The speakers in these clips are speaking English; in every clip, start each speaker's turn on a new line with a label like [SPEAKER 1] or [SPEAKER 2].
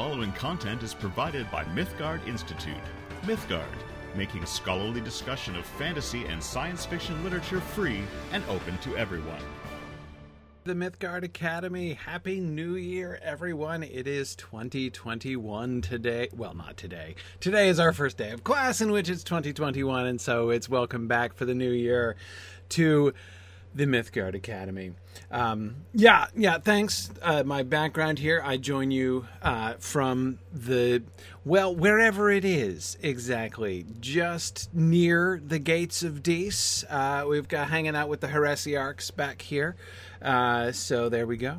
[SPEAKER 1] following content is provided by Mythgard Institute. Mythgard, making scholarly discussion of fantasy and science fiction literature free and open to everyone.
[SPEAKER 2] The Mythgard Academy. Happy New Year, everyone. It is 2021 today. Well, not today. Today is our first day of class, in which it's 2021, and so it's welcome back for the new year to the Mythgard Academy. Um, yeah, yeah, thanks. Uh, my background here, I join you uh, from the, well, wherever it is exactly, just near the gates of Dis. Uh, we've got hanging out with the Heresiarchs back here. Uh, so there we go.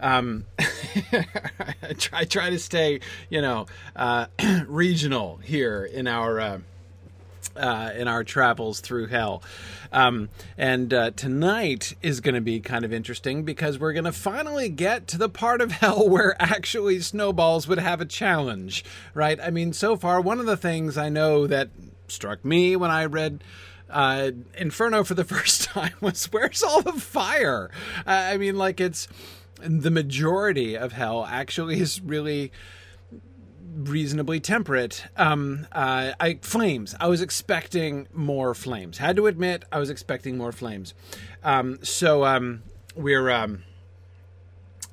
[SPEAKER 2] Um, I, try, try to stay, you know, uh, regional here in our uh, in our travels through hell. Um, and uh, tonight is going to be kind of interesting because we're going to finally get to the part of hell where actually snowballs would have a challenge, right? I mean, so far, one of the things I know that struck me when I read uh, Inferno for the first time was where's all the fire? Uh, I mean, like it's the majority of hell actually is really reasonably temperate. Um, uh, I flames. I was expecting more flames. Had to admit, I was expecting more flames. Um, so um, we're, um,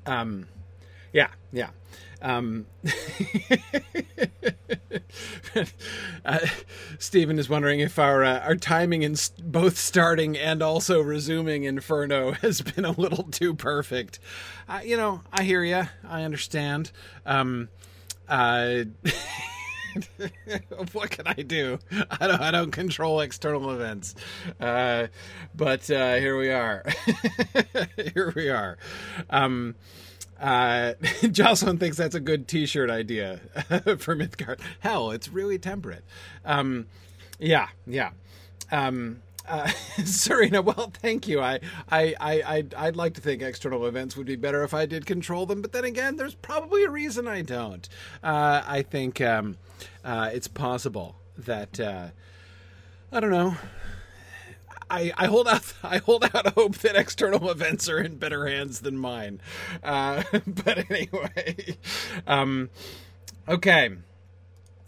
[SPEAKER 2] um, yeah, yeah. Um, uh, Stephen is wondering if our uh, our timing in both starting and also resuming Inferno has been a little too perfect. Uh, you know, I hear you. I understand. Um, uh, what can I do? I don't. I don't control external events. Uh, but uh, here we are. here we are. Um, uh, Jocelyn thinks that's a good T-shirt idea for Mythgard. Hell, it's really temperate. Um, yeah, yeah. Um, uh, Serena, well, thank you. I, I, I, I'd, I'd like to think external events would be better if I did control them, but then again, there's probably a reason I don't. Uh, I think um, uh, it's possible that uh, I don't know. I, I hold out I hold out hope that external events are in better hands than mine. Uh, but anyway, um, okay.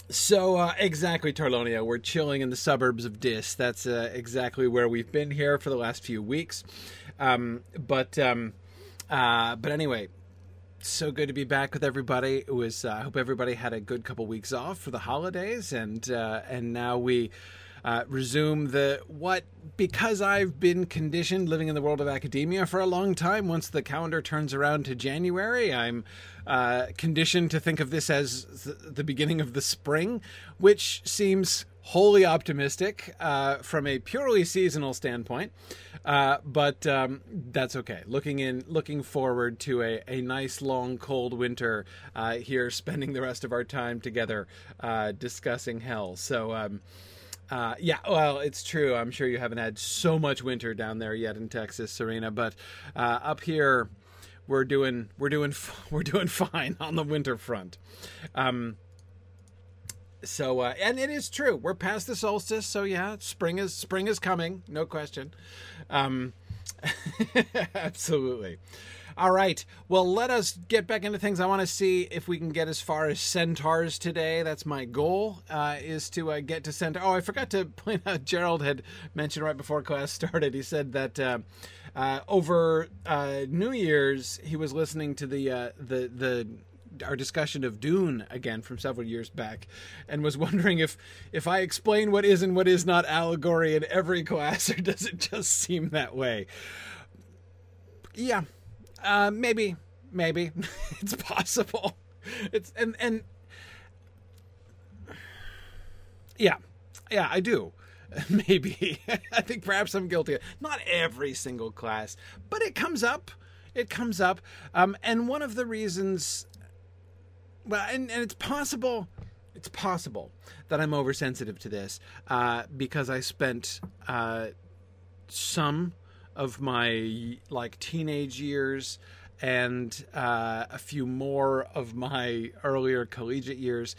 [SPEAKER 2] So uh, exactly, Tarlonia. We're chilling in the suburbs of Dis. That's uh, exactly where we've been here for the last few weeks. Um, but um, uh, but anyway, so good to be back with everybody. It was. I hope everybody had a good couple weeks off for the holidays, and uh, and now we uh, resume the what because I've been conditioned living in the world of academia for a long time. Once the calendar turns around to January, I'm uh, conditioned to think of this as the beginning of the spring, which seems wholly optimistic uh, from a purely seasonal standpoint, uh, but um, that's okay. Looking in, looking forward to a, a nice long cold winter uh, here, spending the rest of our time together uh, discussing hell. So. Um, uh, yeah, well, it's true. I'm sure you haven't had so much winter down there yet in Texas, Serena, but uh, up here we're doing we're doing we're doing fine on the winter front. Um, so uh, and it is true. We're past the solstice, so yeah, spring is spring is coming, no question. Um, absolutely. All right. Well, let us get back into things. I want to see if we can get as far as centaurs today. That's my goal. Uh, is to uh, get to centaur. Oh, I forgot to point out. Gerald had mentioned right before class started. He said that uh, uh over uh, New Year's he was listening to the uh, the the our discussion of Dune again from several years back, and was wondering if if I explain what is and what is not allegory in every class, or does it just seem that way? Yeah, uh, maybe, maybe it's possible. It's and and yeah, yeah, I do. Maybe I think perhaps I'm guilty. Not every single class, but it comes up. It comes up, um, and one of the reasons. Well, and, and it's possible. It's possible that I'm oversensitive to this uh, because I spent uh, some of my like teenage years and uh, a few more of my earlier collegiate years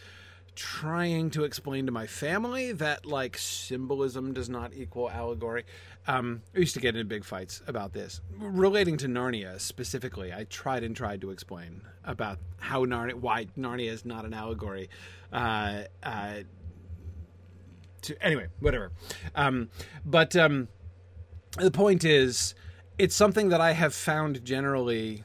[SPEAKER 2] trying to explain to my family that like symbolism does not equal allegory. Um, I used to get into big fights about this relating to Narnia specifically. I tried and tried to explain about how Narnia, why Narnia is not an allegory. Uh, uh, to anyway, whatever. Um, but um, the point is, it's something that I have found generally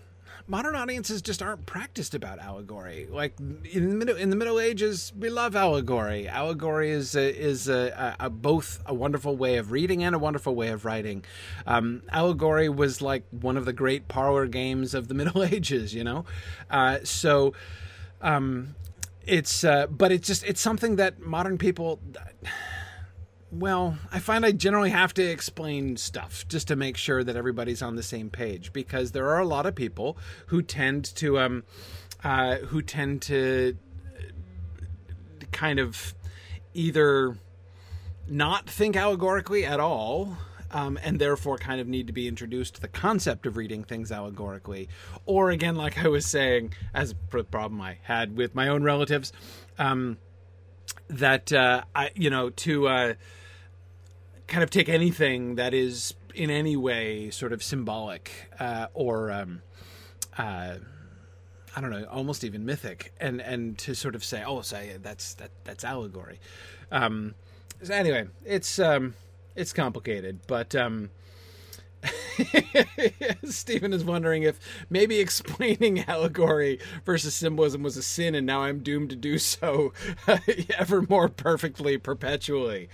[SPEAKER 2] modern audiences just aren't practiced about allegory. Like in the middle in the Middle Ages, we love allegory. Allegory is a, is a, a, a both a wonderful way of reading and a wonderful way of writing. Um, allegory was like one of the great parlor games of the Middle Ages. You know, uh, so. Um, it's uh, but it's just it's something that modern people well, I find I generally have to explain stuff just to make sure that everybody's on the same page because there are a lot of people who tend to um uh, who tend to kind of either not think allegorically at all um, and therefore kind of need to be introduced to the concept of reading things allegorically. Or again, like I was saying, as a problem I had with my own relatives, um, that uh, I, you know, to uh, kind of take anything that is in any way sort of symbolic uh, or um, uh, I don't know, almost even mythic, and and to sort of say, oh, say that's that that's allegory. Um, so anyway, it's um, it's complicated, but um, Stephen is wondering if maybe explaining allegory versus symbolism was a sin, and now I'm doomed to do so ever more perfectly, perpetually.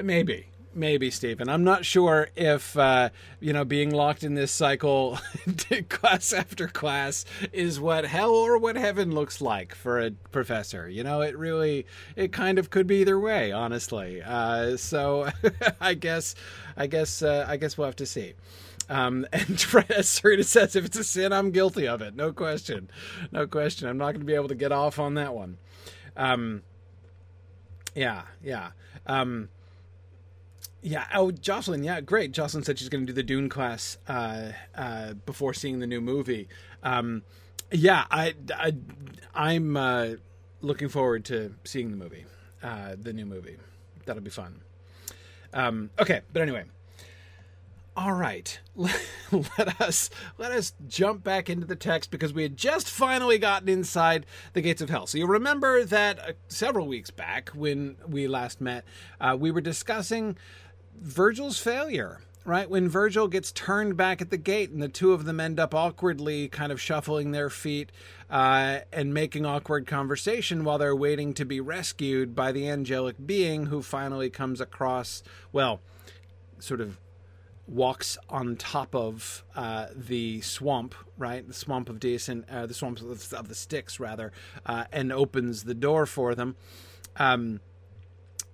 [SPEAKER 2] Maybe, maybe Stephen. I'm not sure if uh, you know being locked in this cycle, class after class, is what hell or what heaven looks like for a professor. You know, it really, it kind of could be either way, honestly. Uh, so I guess, I guess, uh, I guess we'll have to see. Um, and Sarita says, if it's a sin, I'm guilty of it. No question. No question. I'm not going to be able to get off on that one. Um, yeah, yeah. Um, yeah. Oh, Jocelyn. Yeah, great. Jocelyn said she's going to do the Dune class uh, uh, before seeing the new movie. Um, yeah, I, I am uh, looking forward to seeing the movie, uh, the new movie. That'll be fun. Um, okay, but anyway. All right, let us let us jump back into the text because we had just finally gotten inside the gates of hell. So you'll remember that uh, several weeks back when we last met, uh, we were discussing Virgil's failure, right? When Virgil gets turned back at the gate and the two of them end up awkwardly kind of shuffling their feet uh, and making awkward conversation while they're waiting to be rescued by the angelic being who finally comes across, well, sort of walks on top of uh, the swamp, right? The swamp of Deason, uh, the swamp of, the Styx, rather, uh, and opens the door for them. Um,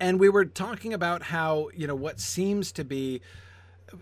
[SPEAKER 2] and we were talking about how you know what seems to be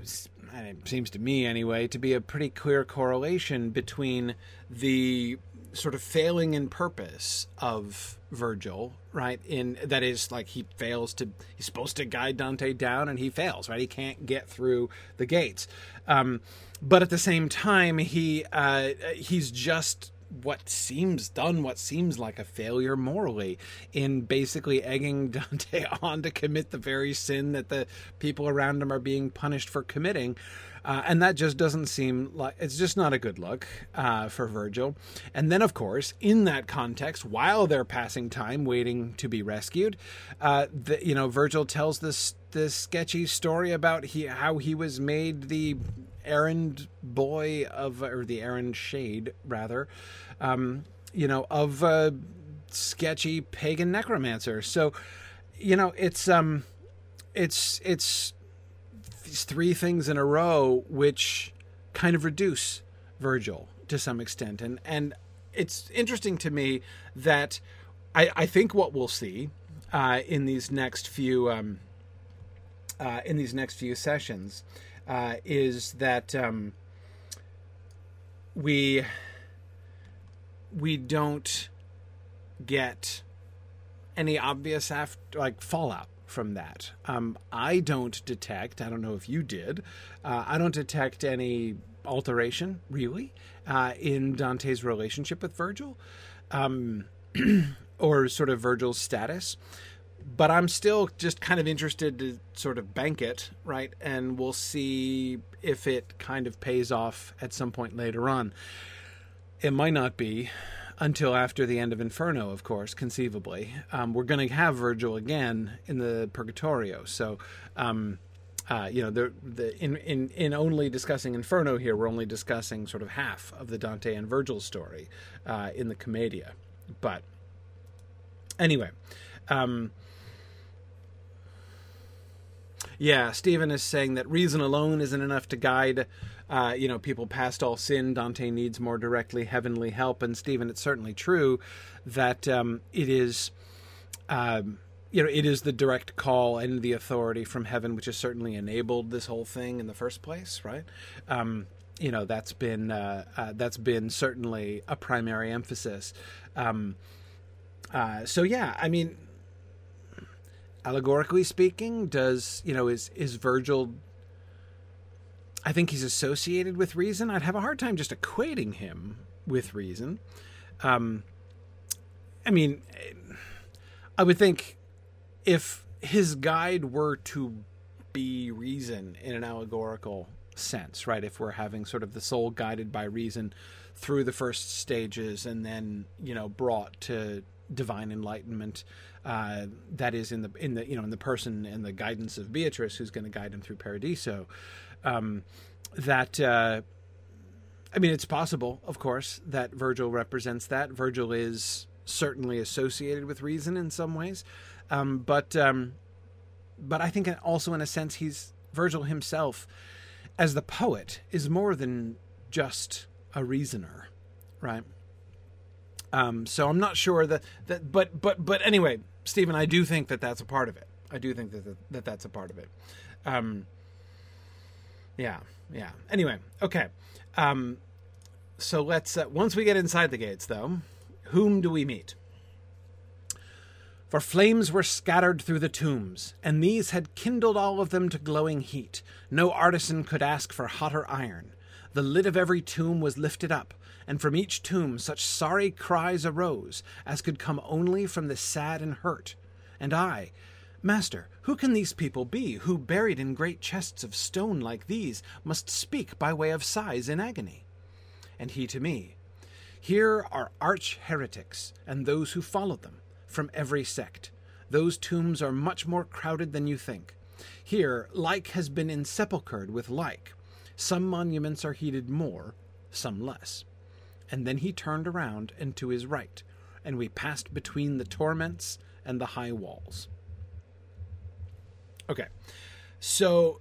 [SPEAKER 2] it seems to me anyway to be a pretty clear correlation between the sort of failing in purpose of Virgil, right? In that is like he fails to he's supposed to guide Dante down and he fails, right? He can't get through the gates. Um, but at the same time, he uh, he's just what seems done what seems like a failure morally in basically egging Dante on to commit the very sin that the people around him are being punished for committing. Uh, and that just doesn't seem like it's just not a good look uh, for Virgil. And then, of course, in that context, while they're passing time waiting to be rescued, uh, the, you know, Virgil tells this this sketchy story about he how he was made the errand boy of, or the errand shade rather, um, you know, of a sketchy pagan necromancer. So, you know, it's um, it's it's these three things in a row which kind of reduce Virgil to some extent, and and it's interesting to me that I, I think what we'll see uh, in these next few um, uh, in these next few sessions uh, is that um, we we don't get any obvious after like fallout from that. Um, I don't detect. I don't know if you did. Uh, I don't detect any alteration really uh, in Dante's relationship with Virgil. Um, or sort of Virgil's status. But I'm still just kind of interested to sort of bank it, right? And we'll see if it kind of pays off at some point later on. It might not be until after the end of Inferno, of course, conceivably. Um, we're going to have Virgil again in the Purgatorio. So, um, uh, you know, the, the in, in in only discussing Inferno here, we're only discussing sort of half of the Dante and Virgil story uh, in the Commedia. But anyway, um, yeah, Stephen is saying that reason alone isn't enough to guide. Uh, you know, people past all sin. Dante needs more directly heavenly help. And Stephen, it's certainly true that um, it is. Um, you know, it is the direct call and the authority from heaven which has certainly enabled this whole thing in the first place, right? Um, you know, that's been uh, uh, that's been certainly a primary emphasis. Um, uh, so yeah, I mean, allegorically speaking, does you know is is Virgil? I think he's associated with reason. I'd have a hard time just equating him with reason. Um, I mean, I would think if his guide were to be reason in an allegorical sense, right? If we're having sort of the soul guided by reason through the first stages and then, you know, brought to divine enlightenment, uh, that is in the in the you know in the person and the guidance of Beatrice, who's going to guide him through Paradiso. Um, that uh, I mean, it's possible, of course, that Virgil represents that. Virgil is certainly associated with reason in some ways. Um, but um, but I think also in a sense he's Virgil himself as the poet is more than just a reasoner, right? Um, so I'm not sure that that but but but anyway, Stephen, I do think that that's a part of it. I do think that that, that that's a part of it. Um, yeah, yeah. Anyway, okay. Um, so let's uh, once we get inside the gates, though, whom do we meet? For flames were scattered through the tombs, and these had kindled all of them to glowing heat. No artisan could ask for hotter iron. The lid of every tomb was lifted up, and from each tomb such sorry cries arose as could come only from the sad and hurt. And I, Master, who can these people be, who, buried in great chests of stone like these, must speak by way of sighs in agony? And he to me, Here are arch heretics, and those who followed them from every sect. Those tombs are much more crowded than you think. Here, like has been insepulchred with like. Some monuments are heated more, some less. And then he turned around and to his right, and we passed between the torments and the high walls. Okay, so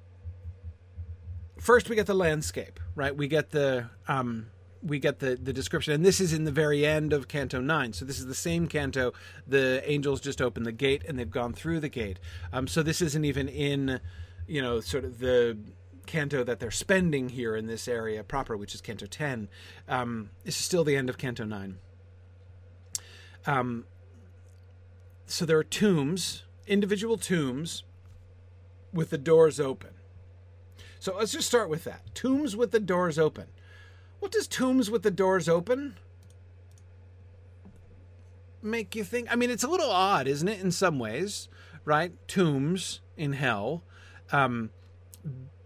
[SPEAKER 2] first we get the landscape, right? We get the um, we get the the description and this is in the very end of canto 9 so this is the same canto the angels just opened the gate and they've gone through the gate um, so this isn't even in you know sort of the canto that they're spending here in this area proper which is canto 10 um, is still the end of canto 9 um, so there are tombs individual tombs with the doors open. So let's just start with that. Tombs with the doors open. What does tombs with the doors open make you think? I mean, it's a little odd, isn't it, in some ways, right? Tombs in hell, um,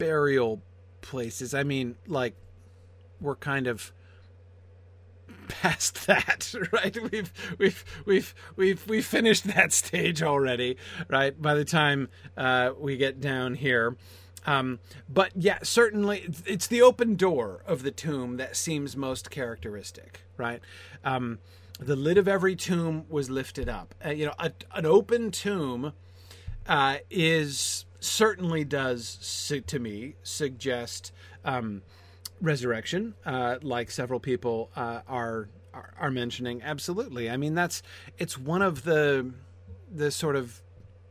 [SPEAKER 2] burial places. I mean, like, we're kind of past that, right? We've we've we've we've we've finished that stage already, right? By the time uh, we get down here, um, but yeah, certainly it's the open door of the tomb that seems most characteristic, right? Um, the lid of every tomb was lifted up. Uh, you know, a, an open tomb uh, is certainly does to me suggest um, resurrection, uh, like several people uh, are, are are mentioning. Absolutely, I mean that's it's one of the the sort of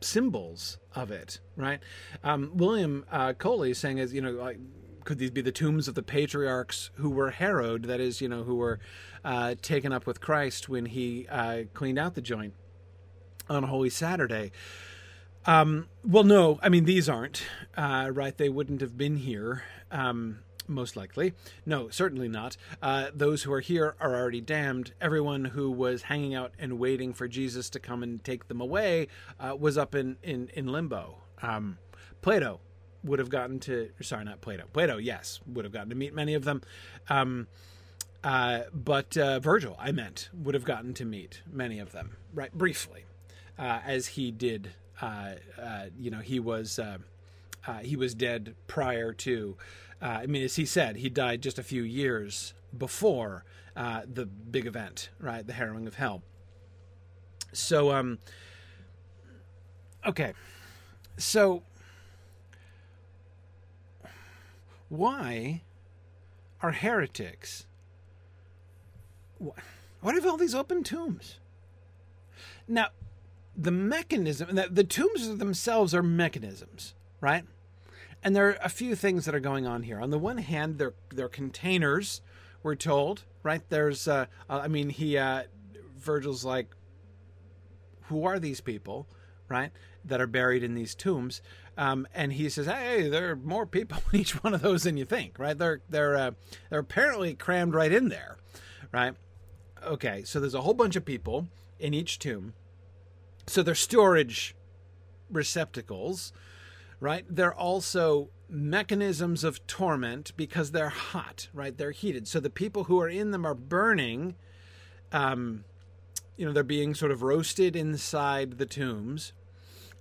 [SPEAKER 2] symbols of it, right? Um, William uh, Coley saying, "Is you know, like, could these be the tombs of the patriarchs who were harrowed? That is, you know, who were uh, taken up with Christ when he uh, cleaned out the joint on Holy Saturday." Um, well, no, I mean these aren't uh, right. They wouldn't have been here. Um, most likely. No, certainly not. Uh, those who are here are already damned. Everyone who was hanging out and waiting for Jesus to come and take them away uh, was up in, in, in limbo. Um, Plato would have gotten to, sorry, not Plato. Plato, yes, would have gotten to meet many of them. Um, uh, but uh, Virgil, I meant, would have gotten to meet many of them, right? Briefly, uh, as he did. Uh, uh, you know, he was uh, he was dead prior to. I mean, as he said, he died just a few years before the big event, right? The harrowing of hell. So, um, okay, so why are heretics? What, what have all these open tombs? Now, the mechanism, that the tombs themselves are mechanisms, right? And there are a few things that are going on here. On the one hand, they're they're containers. We're told, right? There's, uh, I mean, he, uh, Virgil's like, who are these people, right? That are buried in these tombs, um, and he says, "Hey, there are more people in each one of those than you think, right? They're they're uh, they're apparently crammed right in there, right? Okay, so there's a whole bunch of people in each tomb. So they're storage receptacles, right? They're also mechanisms of torment because they're hot, right? They're heated. So the people who are in them are burning. Um, you know, they're being sort of roasted inside the tombs.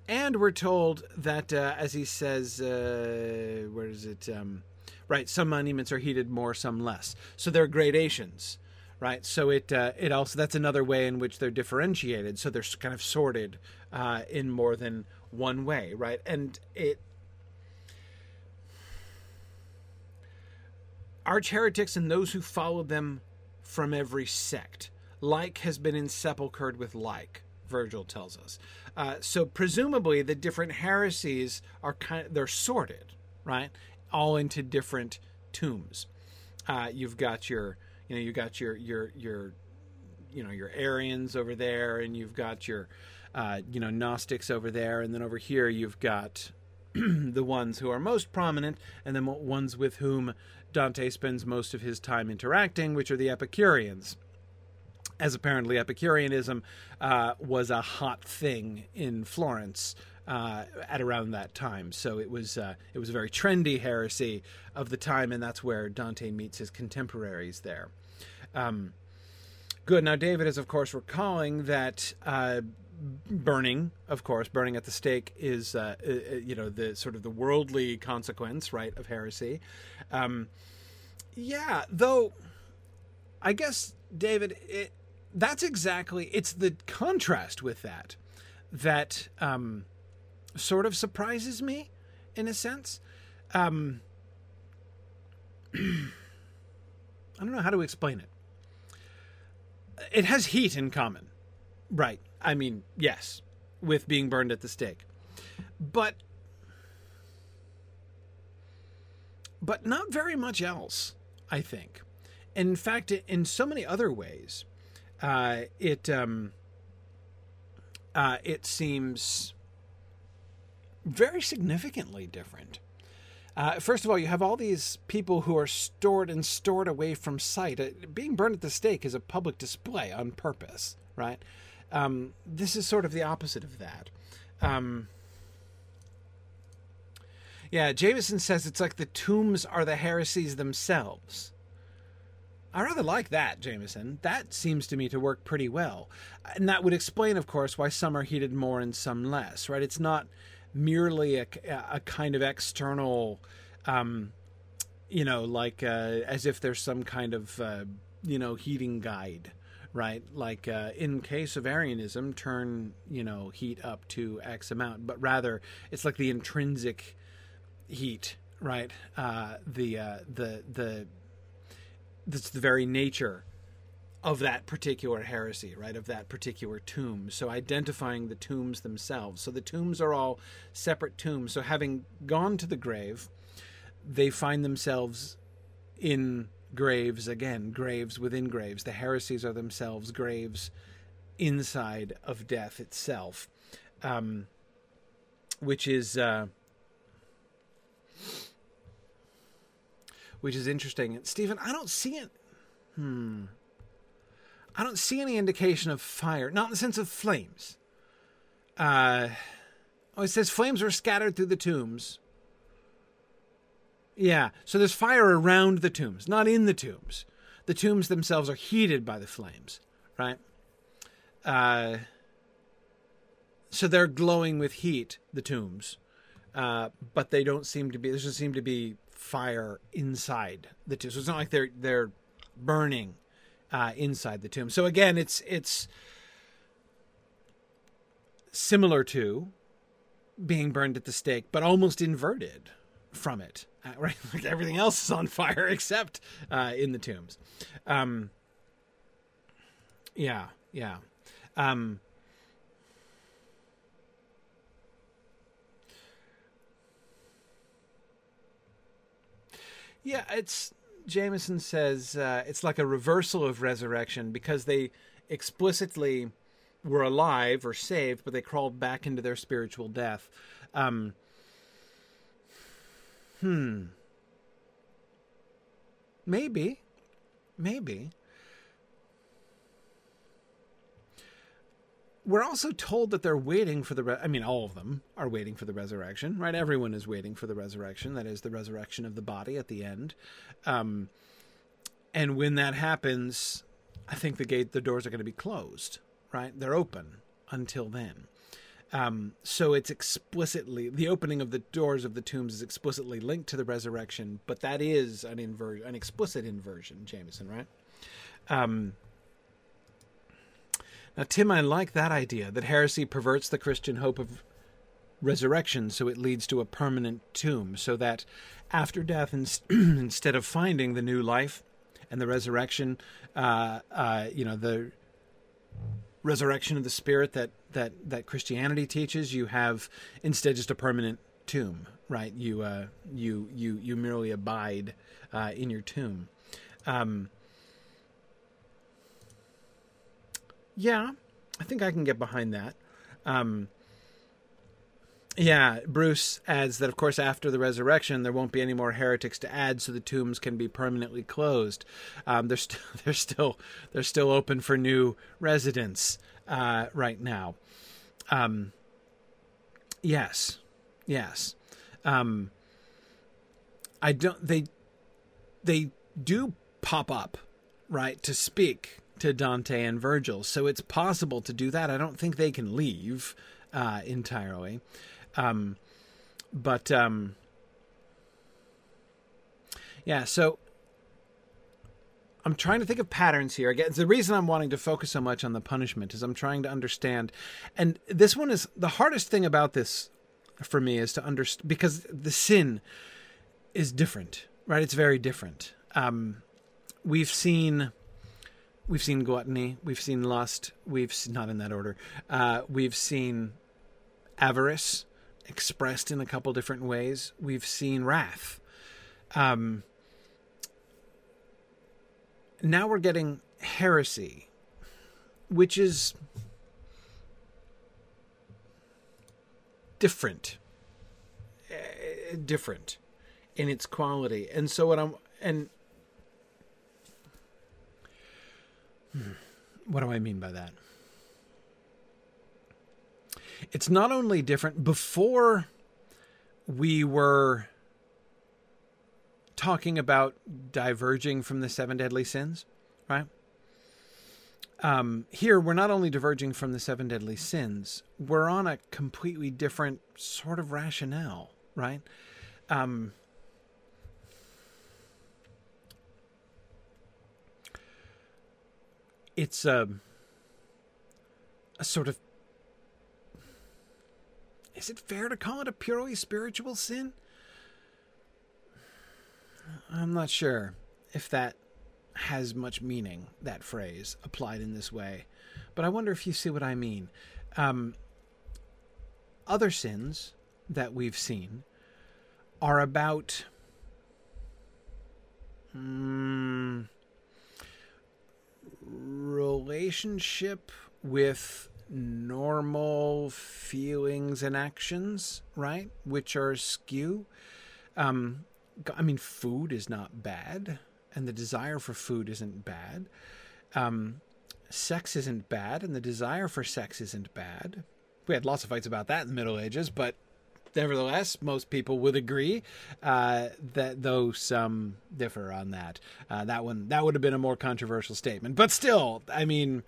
[SPEAKER 2] And we're told that, uh, as he says, uh, where is it? Um, right, some monuments are heated more, some less. So there are gradations right? So it uh, it also that's another way in which they're differentiated. So they're kind of sorted uh, in more than one way, right? And it arch heretics and those who follow them from every sect, like has been insepulchred with like. Virgil tells us. Uh, so presumably the different heresies are kind of, they're sorted, right? All into different tombs. Uh, you've got your you know you got your your your you know your Arians over there, and you've got your uh, you know Gnostics over there, and then over here you've got the ones who are most prominent, and then ones with whom Dante spends most of his time interacting, which are the Epicureans. As apparently Epicureanism uh, was a hot thing in Florence uh, at around that time. So it was uh, it was a very trendy heresy of the time, and that's where Dante meets his contemporaries there. Um, good. Now, David is, of course, recalling that uh, burning, of course, burning at the stake is, uh, uh, uh, you know, the sort of the worldly consequence, right, of heresy. Um, yeah, though, I guess, David, it, that's exactly, it's the contrast with that that um, sort of surprises me in a sense. Um, I don't know how to explain it it has heat in common. Right. I mean, yes, with being burned at the stake. But but not very much else, I think. In fact, in so many other ways, uh, it um, uh, it seems very significantly different. Uh, first of all, you have all these people who are stored and stored away from sight. Uh, being burned at the stake is a public display on purpose, right? Um, this is sort of the opposite of that. Um, yeah, Jameson says it's like the tombs are the heresies themselves. I rather like that, Jameson. That seems to me to work pretty well. And that would explain, of course, why some are heated more and some less, right? It's not merely a, a kind of external, um, you know, like uh, as if there's some kind of, uh, you know, heating guide, right? Like uh, in case of Arianism, turn, you know, heat up to X amount, but rather it's like the intrinsic heat, right? Uh, the, uh, the, the, that's the very nature of that particular heresy, right? Of that particular tomb. So identifying the tombs themselves. So the tombs are all separate tombs. So having gone to the grave, they find themselves in graves again, graves within graves. The heresies are themselves graves inside of death itself, um, which is. Uh, which is interesting. Stephen, I don't see it. Hmm. I don't see any indication of fire, not in the sense of flames. Uh, oh, it says flames were scattered through the tombs. Yeah, so there's fire around the tombs, not in the tombs. The tombs themselves are heated by the flames, right? Uh, so they're glowing with heat, the tombs, uh, but they don't seem to be. There doesn't seem to be fire inside the tomb. So it's not like they're they're burning uh, inside the tomb. So again, it's it's similar to being burned at the stake, but almost inverted from it. Uh, right, like everything else is on fire except uh, in the tombs. Um, yeah, yeah. Um, yeah, it's Jameson says uh, it's like a reversal of resurrection because they explicitly were alive or saved, but they crawled back into their spiritual death. Um, hmm. Maybe. Maybe. We're also told that they're waiting for the. Re- I mean, all of them are waiting for the resurrection, right? Everyone is waiting for the resurrection. That is the resurrection of the body at the end. Um, and when that happens, I think the gate, the doors are going to be closed right? They're open until then. Um, so it's explicitly the opening of the doors of the tombs is explicitly linked to the resurrection, but that is an inver- an explicit inversion, Jameson, right? Um, now, Tim, I like that idea that heresy perverts the Christian hope of resurrection, so it leads to a permanent tomb, so that after death, instead of finding the new life and the resurrection, uh, uh, you know the resurrection of the spirit that that that Christianity teaches, you have instead just a permanent tomb, right? You uh, you you you merely abide uh, in your tomb. Um, yeah, I think I can get behind that. Um, yeah, Bruce adds that, of course, after the resurrection, there won't be any more heretics to add, so the tombs can be permanently closed. Um, they're, st- they're still they're still open for new residents uh, right now. Um, yes, yes. Um, I don't. They they do pop up right to speak to Dante and Virgil, so it's possible to do that. I don't think they can leave uh, entirely. Um, but um, yeah, so I'm trying to think of patterns here. Again, the reason I'm wanting to focus so much on the punishment is I'm trying to understand, and this one is the hardest thing about this for me is to understand because the sin is different, right? It's very different. Um, we've seen we've seen gluttony, we've seen lust, we've not in that order. Uh, we've seen avarice, expressed in a couple different ways. We've seen wrath. Um, now we're getting heresy, which is different, uh, different in its quality. And so what I'm and hmm, what do I mean by that? it's not only different before we were talking about diverging from the seven deadly sins, right? Um, here, we're not only diverging from the seven deadly sins, we're on a completely different sort of rationale, right? Um, it's a, a sort of is it fair to call it a purely spiritual sin? I'm not sure if that has much meaning, that phrase, applied in this way. But I wonder if you see what I mean. Um, other sins that we've seen are about um, relationship with normal feelings and actions, right? Which are skew. Um, I mean, food is not bad, and the desire for food isn't bad. Um, sex isn't bad, and the desire for sex isn't bad. We had lots of fights about that in the Middle Ages, but nevertheless, most people would agree uh, that though some differ on that. Uh, that one that would have been a more controversial statement, but still, I mean,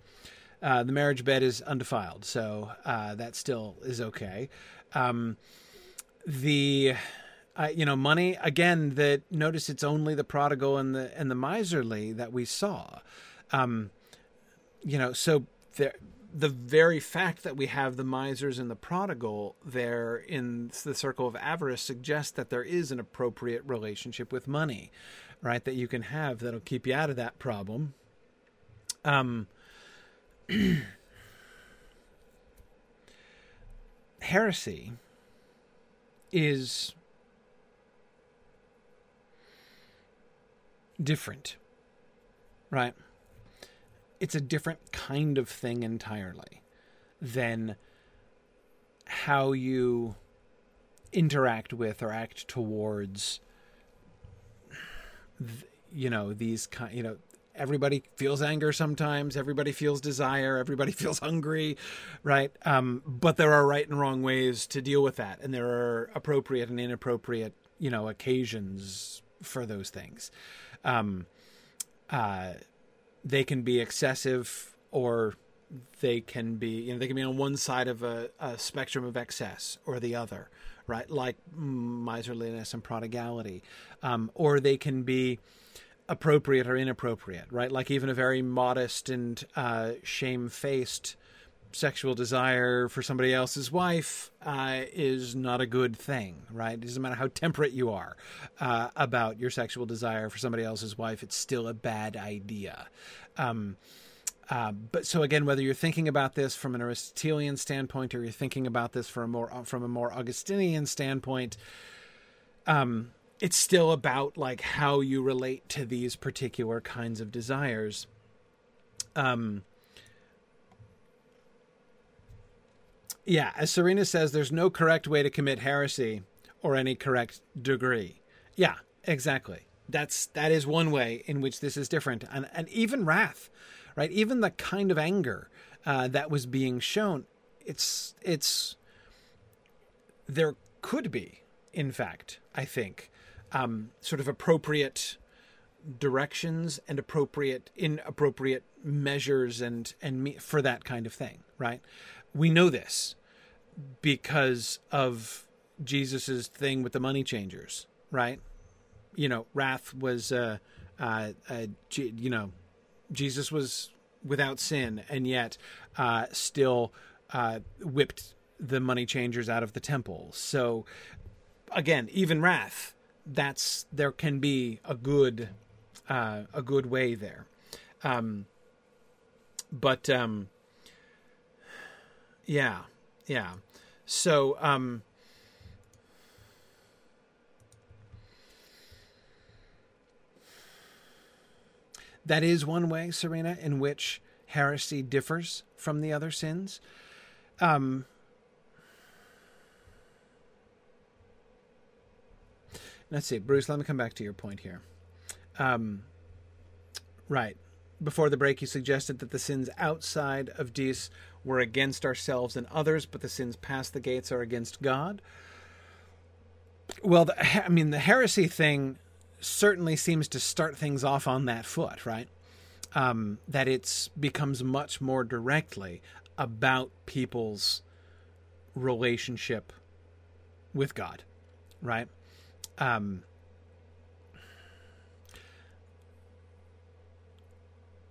[SPEAKER 2] uh, the marriage bed is undefiled, so uh, that still is okay. Um, the uh, you know money again that notice it's only the prodigal and the and the miserly that we saw um you know so there the very fact that we have the misers and the prodigal there in the circle of avarice suggests that there is an appropriate relationship with money right that you can have that'll keep you out of that problem um heresy is different, right? It's a different kind of thing entirely than how you interact with or act towards you know these kind you know everybody feels anger sometimes everybody feels desire everybody feels hungry right? Um, but there are right and wrong ways to deal with that and there are appropriate and inappropriate you know occasions for those things. Um, uh, they can be excessive or they can be you know they can be on one side of a, a spectrum of excess or the other right? Like miserliness and prodigality. Um, or they can be appropriate or inappropriate right? Like even a very modest and uh, shamefaced sexual desire for somebody else's wife uh, is not a good thing, right? It doesn't matter how temperate you are uh, about your sexual desire for somebody else's wife, it's still a bad idea. Um, uh, but so again, whether you're thinking about this from an Aristotelian standpoint or you're thinking about this from a more from a more Augustinian standpoint, um, it's still about like how you relate to these particular kinds of desires. Um, Yeah, as Serena says, there's no correct way to commit heresy or any correct degree. Yeah, exactly. That's that is one way in which this is different, and and even wrath, right? Even the kind of anger uh, that was being shown, it's it's there could be, in fact, I think, um, sort of appropriate directions and appropriate inappropriate measures and and me, for that kind of thing, right? We know this because of Jesus's thing with the money changers, right? You know, wrath was, uh, uh, uh, you know, Jesus was without sin, and yet uh, still uh, whipped the money changers out of the temple. So, again, even wrath, that's there can be a good, uh, a good way there. Um, but um, yeah, yeah. So, um, that is one way, Serena, in which heresy differs from the other sins. Um, let's see, Bruce. Let me come back to your point here. Um, right before the break, you suggested that the sins outside of Dis were against ourselves and others, but the sins past the gates are against God. Well, the, I mean, the heresy thing certainly seems to start things off on that foot, right? Um, that it becomes much more directly about people's relationship with God, right? Um,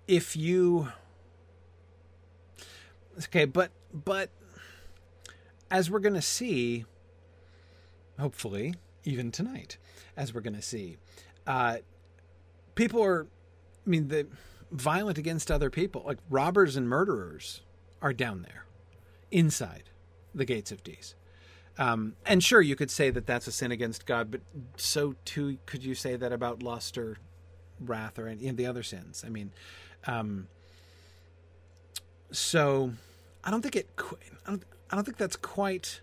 [SPEAKER 2] if you okay but but as we're going to see hopefully even tonight as we're going to see uh people are i mean the violent against other people like robbers and murderers are down there inside the gates of Dis. Um, and sure, you could say that that's a sin against God, but so too could you say that about lust or wrath or any of the other sins. I mean, um, so I don't think it. I don't. I don't think that's quite.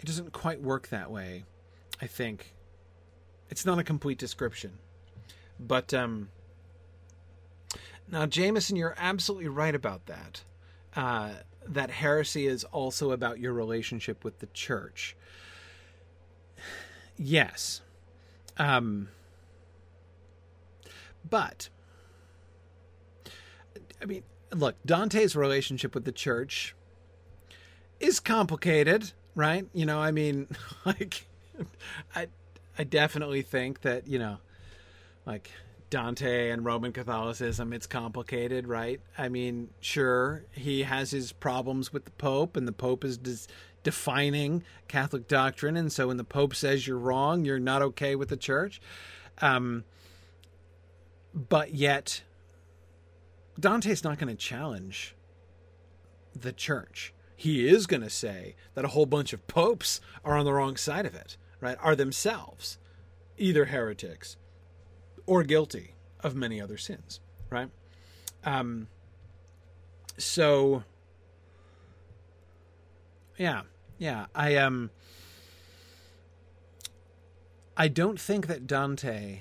[SPEAKER 2] It doesn't quite work that way. I think it's not a complete description, but um, now Jameson, you're absolutely right about that. Uh, that heresy is also about your relationship with the church. Yes. Um, but, I mean, look, Dante's relationship with the church is complicated, right? You know, I mean, like, I, I definitely think that, you know, like, Dante and Roman Catholicism, it's complicated, right? I mean, sure, he has his problems with the Pope, and the Pope is defining Catholic doctrine, and so when the Pope says you're wrong, you're not okay with the Church. Um, but yet, Dante's not going to challenge the Church. He is going to say that a whole bunch of popes are on the wrong side of it, right? Are themselves either heretics or guilty of many other sins, right? Um, so, yeah, yeah, I um, I don't think that Dante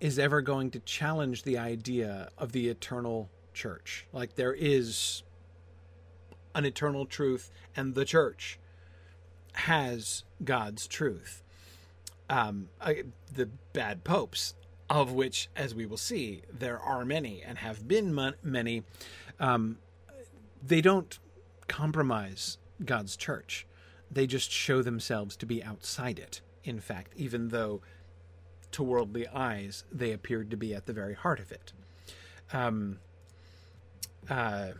[SPEAKER 2] is ever going to challenge the idea of the eternal church. Like there is an eternal truth, and the church has God's truth. Um, I, the bad popes of which, as we will see, there are many and have been many, um, they don't compromise God's church. They just show themselves to be outside it, in fact, even though to worldly eyes they appeared to be at the very heart of it. Um, uh,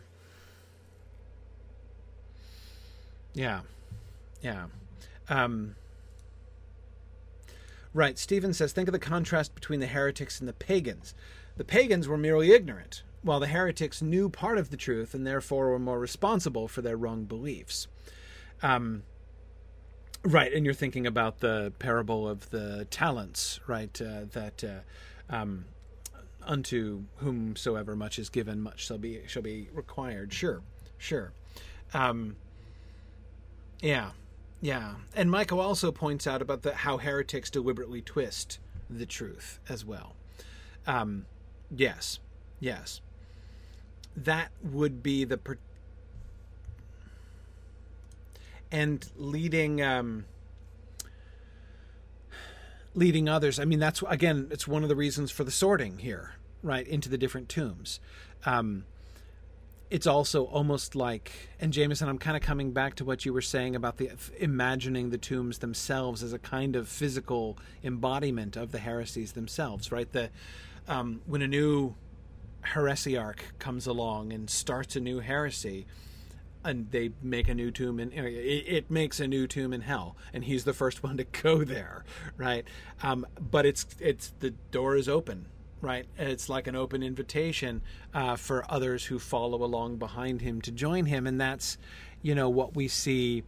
[SPEAKER 2] yeah, yeah. Um, Right. Stephen says, think of the contrast between the heretics and the pagans. The pagans were merely ignorant, while the heretics knew part of the truth and therefore were more responsible for their wrong beliefs. Um, right. And you're thinking about the parable of the talents, right? Uh, that uh, um, unto whomsoever much is given, much shall be shall be required. Sure, sure. Um, yeah. Yeah, and Michael also points out about the, how heretics deliberately twist the truth as well. Um, yes, yes, that would be the per- and leading um, leading others. I mean, that's again, it's one of the reasons for the sorting here, right, into the different tombs. Um, it's also almost like and Jameson I'm kind of coming back to what you were saying about the imagining the tombs themselves as a kind of physical embodiment of the heresies themselves right the um, when a new heresiarch comes along and starts a new heresy and they make a new tomb and it, makes a new tomb in hell and he's the first one to go there right um, but it's it's the door is open right? It's like an open invitation uh, for others who follow along behind him to join him, and that's, you know, what we see.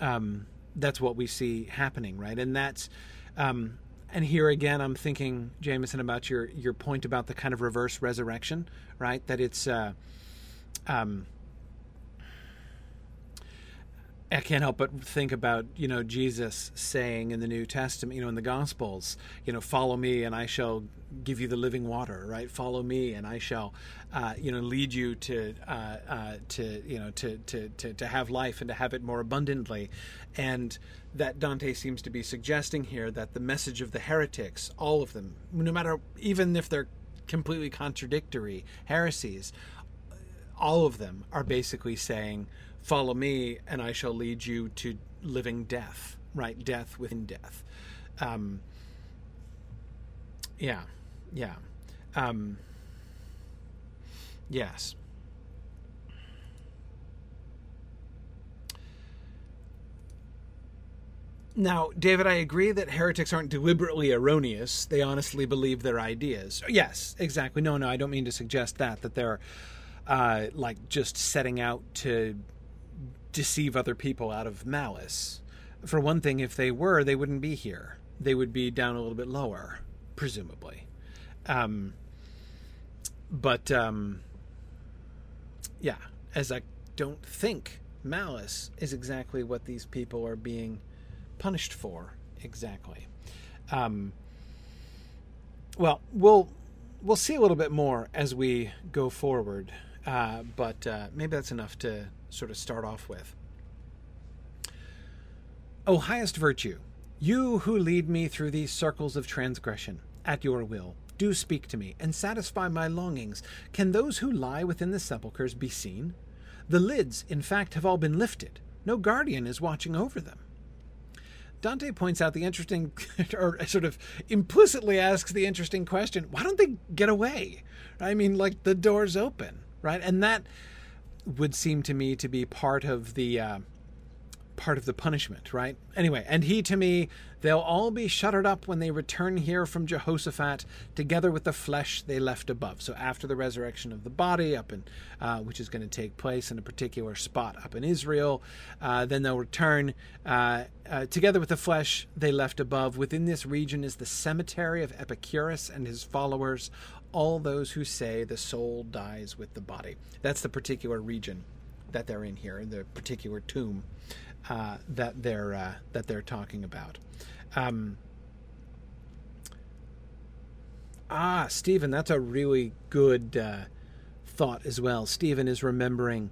[SPEAKER 2] Um, that's what we see happening, right? And that's, um, and here again, I'm thinking, Jameson, about your your point about the kind of reverse resurrection, right? That it's. Uh, um, I can't help but think about you know Jesus saying in the New Testament, you know, in the Gospels, you know, follow me and I shall give you the living water, right? Follow me and I shall, uh, you know, lead you to uh, uh, to you know to, to to to have life and to have it more abundantly, and that Dante seems to be suggesting here that the message of the heretics, all of them, no matter even if they're completely contradictory heresies, all of them are basically saying follow me and I shall lead you to living death, right? Death within death. Um, yeah, yeah. Um, yes. Now, David, I agree that heretics aren't deliberately erroneous. They honestly believe their ideas. Yes, exactly. No, no, I don't mean to suggest that, that they're uh, like just setting out to deceive other people out of malice. For one thing, if they were, they wouldn't be here. They would be down a little bit lower, presumably. Um, but um, yeah, as I don't think malice is exactly what these people are being punished for exactly. Um, well, we'll we'll see a little bit more as we go forward, uh, but uh, maybe that's enough to sort of start off with. O highest virtue, you who lead me through these circles of transgression, at your will, do speak to me and satisfy my longings. Can those who lie within the sepulchres be seen? The lids, in fact, have all been lifted. No guardian is watching over them. Dante points out the interesting, or sort of implicitly asks the interesting question why don't they get away? I mean, like the door's open, right? And that would seem to me to be part of the. Uh, part of the punishment, right? Anyway, and he to me, they'll all be shuttered up when they return here from Jehoshaphat, together with the flesh they left above. So after the resurrection of the body, up in uh, which is going to take place in a particular spot up in Israel, uh, then they'll return uh, uh, together with the flesh they left above. Within this region is the cemetery of Epicurus and his followers. All those who say the soul dies with the body. That's the particular region that they're in here, the particular tomb uh, that they're uh, that they're talking about. Um, ah, Stephen, that's a really good uh, thought as well. Stephen is remembering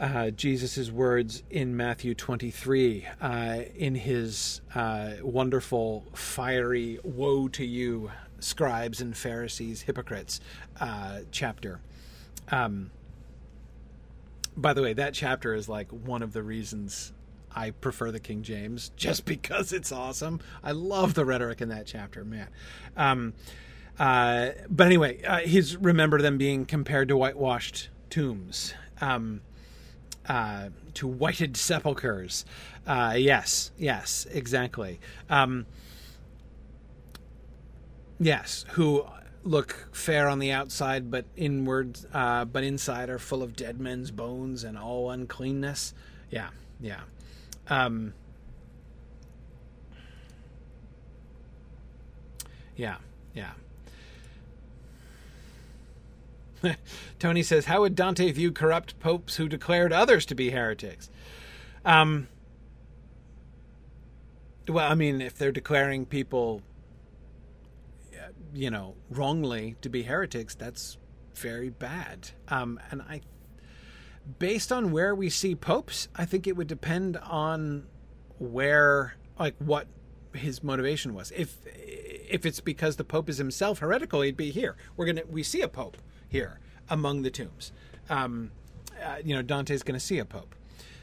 [SPEAKER 2] uh, Jesus' words in Matthew 23 uh, in his uh, wonderful, fiery "Woe to you, scribes and Pharisees, hypocrites" uh, chapter. Um, by the way, that chapter is like one of the reasons I prefer the King James, just because it's awesome. I love the rhetoric in that chapter, man. Um, uh, but anyway, uh, he's remember them being compared to whitewashed tombs, um, uh, to whited sepulchres. Uh, yes, yes, exactly. Um, yes, who look fair on the outside, but inward, uh, but inside are full of dead men's bones and all uncleanness. Yeah, yeah. Um, yeah, yeah. Tony says, "How would Dante view corrupt popes who declared others to be heretics?" Um, well, I mean, if they're declaring people you know, wrongly to be heretics, that's very bad. Um, and I, based on where we see popes, I think it would depend on where, like, what his motivation was. If if it's because the pope is himself heretical, he'd be here. We're gonna we see a pope here among the tombs. Um, uh, you know, Dante's to see a pope.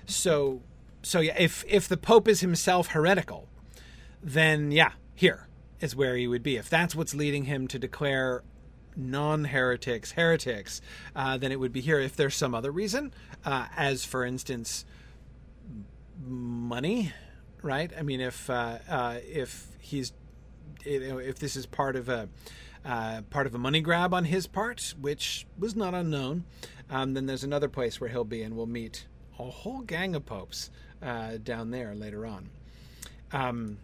[SPEAKER 2] So so yeah, if if the pope is himself heretical, then yeah, here is where he would be. If that's what's leading him to declare non heretics heretics, uh, then it would be here. If there's some other reason, uh, as for instance, money, right? I mean, if uh, uh if he's if this is part of a uh, part of a money grab on his part, which was not unknown, um, then there's another place where he'll be, and we'll meet a whole gang of popes uh, down there later on. Um,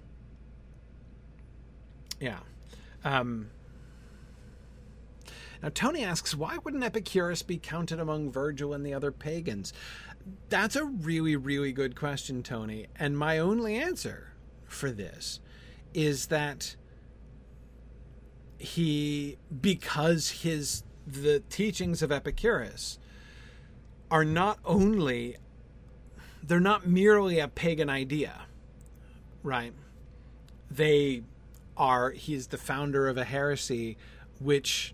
[SPEAKER 2] yeah. Um, now, Tony asks, why wouldn't Epicurus be counted among Virgil and the other pagans? That's a really, really good question, Tony. And my only answer for this is that he, because his the teachings of Epicurus are not only they're not merely a pagan idea, right? They are he's the founder of a heresy which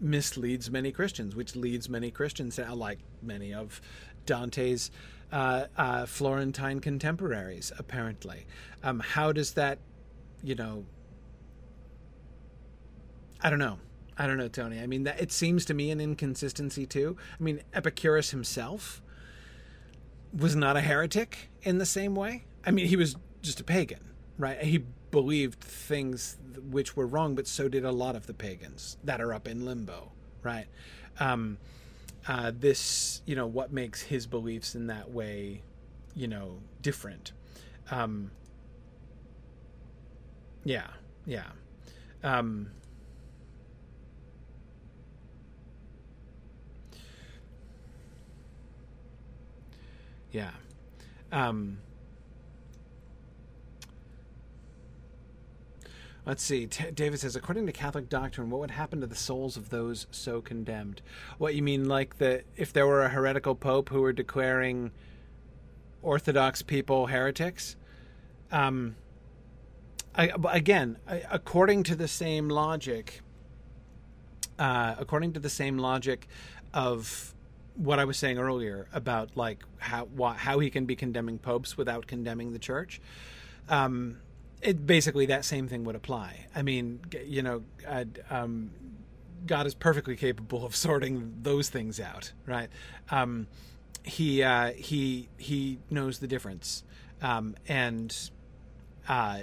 [SPEAKER 2] misleads many Christians, which leads many Christians, like many of Dante's uh, uh, Florentine contemporaries, apparently. Um, how does that, you know, I don't know. I don't know, Tony. I mean, that, it seems to me an inconsistency too. I mean, Epicurus himself was not a heretic in the same way. I mean, he was just a pagan, right? He believed things which were wrong, but so did a lot of the pagans that are up in limbo, right? Um, uh, this, you know, what makes his beliefs in that way, you know, different. Um, yeah, yeah. Um, yeah. Um, Let's see. T- David says, according to Catholic doctrine, what would happen to the souls of those so condemned? What you mean, like the if there were a heretical pope who were declaring Orthodox people heretics? Um, I, again, according to the same logic, uh, according to the same logic of what I was saying earlier about like how how he can be condemning popes without condemning the church. Um, it basically that same thing would apply. I mean, you know, um, God is perfectly capable of sorting those things out, right? Um, he uh, he he knows the difference, um, and uh,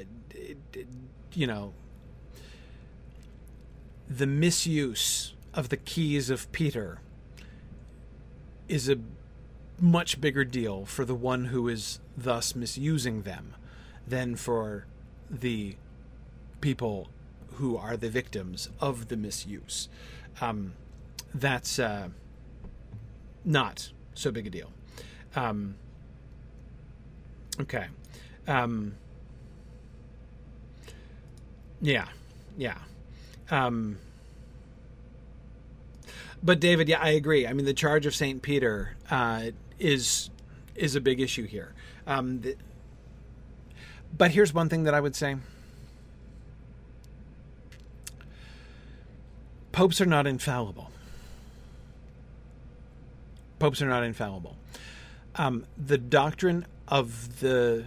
[SPEAKER 2] you know, the misuse of the keys of Peter is a much bigger deal for the one who is thus misusing them than for the people who are the victims of the misuse. Um, that's uh, not so big a deal. Um, okay. Um, yeah. Yeah. Um, but David, yeah, I agree. I mean, the charge of Saint Peter uh, is is a big issue here. Um, the, but here's one thing that I would say popes are not infallible. Popes are not infallible. Um, the doctrine of the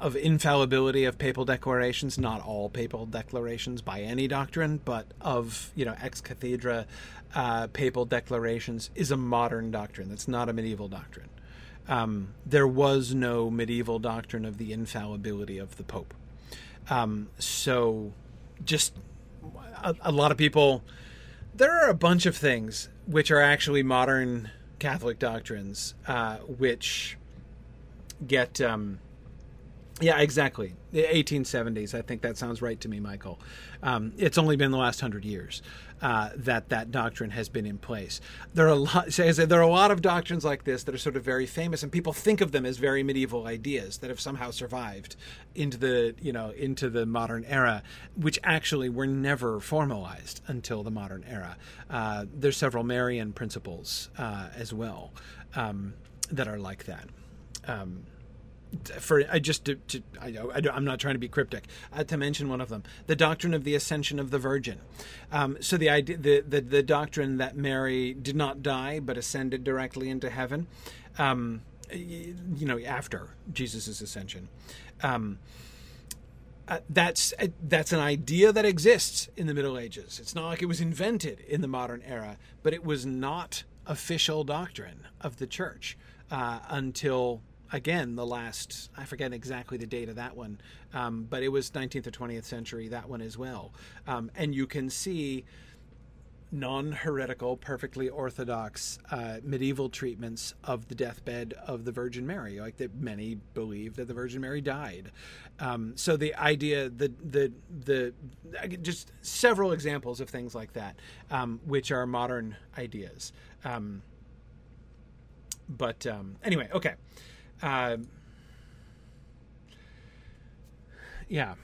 [SPEAKER 2] of infallibility of papal declarations, not all papal declarations by any doctrine, but of you know ex cathedra uh, papal declarations is a modern doctrine. That's not a medieval doctrine um, there was no medieval doctrine of the infallibility of the Pope. Um, so, just a, a, lot of people. There are a bunch of things which are actually modern Catholic doctrines, uh, which get. Um, yeah, exactly. The 1870s. I think that sounds right to me, Michael. Um, it's only been the last hundred years uh, that that doctrine has been in place. There are a lot. There are a lot of doctrines like this that are sort of very famous, and people think of them as very medieval ideas that have somehow survived into the you know into the modern era, which actually were never formalized until the modern era. Uh, there's several Marian principles uh, as well um, that are like that. Um, for I just to, to I, am not trying to be cryptic uh, to mention one of them. The doctrine of the ascension of the virgin. Um, so the idea the, the, the doctrine that Mary did not die but ascended directly into heaven um, you know after Jesus' ascension. Um, uh, that's uh, that's an idea that exists in the Middle Ages. It's not like it was invented in the modern era, but it was not official doctrine of the church uh, until again the last i forget exactly the date of that one um, but it was 19th or 20th century that one as well. Um, and you can see non-heretical perfectly orthodox uh, medieval treatments of the deathbed of the virgin mary like that many believe that the virgin mary died. Um, so the idea the the the just several examples of things like that um, which are modern ideas. Um, but um, anyway okay uh, yeah.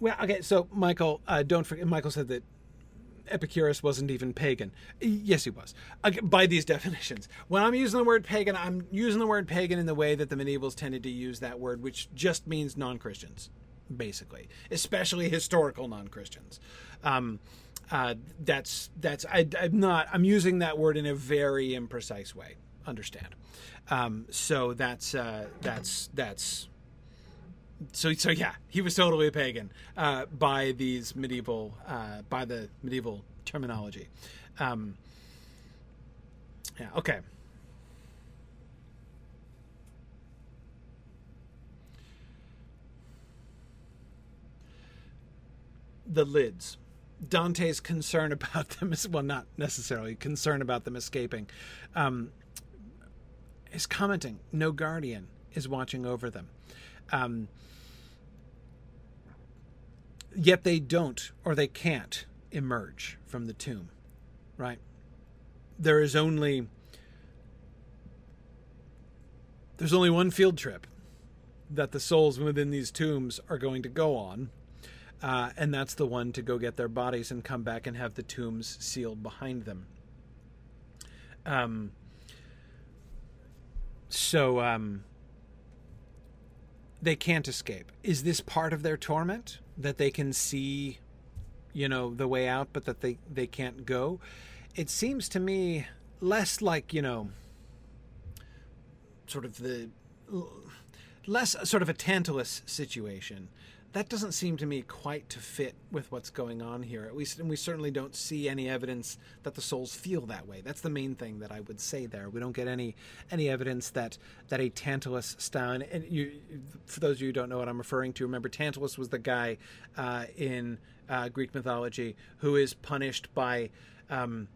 [SPEAKER 2] Well, okay. So Michael, uh, don't forget. Michael said that Epicurus wasn't even pagan. Yes, he was. By these definitions, when I'm using the word pagan, I'm using the word pagan in the way that the medievals tended to use that word, which just means non-Christians, basically, especially historical non-Christians. Um, uh, that's that's I, am not. I'm using that word in a very imprecise way. Understand? Um, so that's uh, that's that's so so yeah, he was totally a pagan uh, by these medieval uh, by the medieval terminology. Um, yeah. Okay. The lids. Dante's concern about them is well, not necessarily concern about them escaping. Um, is commenting. No guardian is watching over them. Um, yet they don't or they can't emerge from the tomb, right? There is only there's only one field trip that the souls within these tombs are going to go on. Uh, and that's the one to go get their bodies and come back and have the tombs sealed behind them. Um, so um, they can't escape. Is this part of their torment that they can see, you know, the way out, but that they they can't go? It seems to me less like you know, sort of the less sort of a Tantalus situation. That doesn't seem to me quite to fit with what's going on here. At least, and we certainly don't see any evidence that the souls feel that way. That's the main thing that I would say there. We don't get any any evidence that that a Tantalus style. And you, for those of you who don't know what I'm referring to, remember Tantalus was the guy uh, in uh, Greek mythology who is punished by. Um,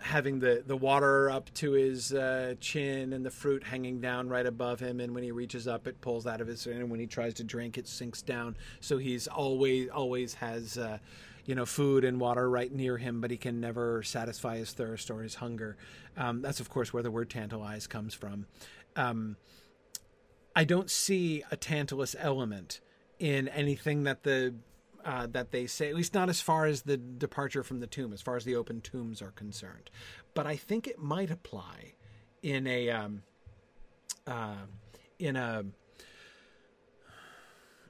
[SPEAKER 2] having the, the water up to his uh, chin and the fruit hanging down right above him and when he reaches up it pulls out of his and when he tries to drink it sinks down. So he's always always has uh, you know food and water right near him but he can never satisfy his thirst or his hunger. Um, that's of course where the word tantalize comes from. Um, i don't see a tantalus element in anything that the uh, that they say, at least not as far as the departure from the tomb, as far as the open tombs are concerned. But I think it might apply in a um, uh, in a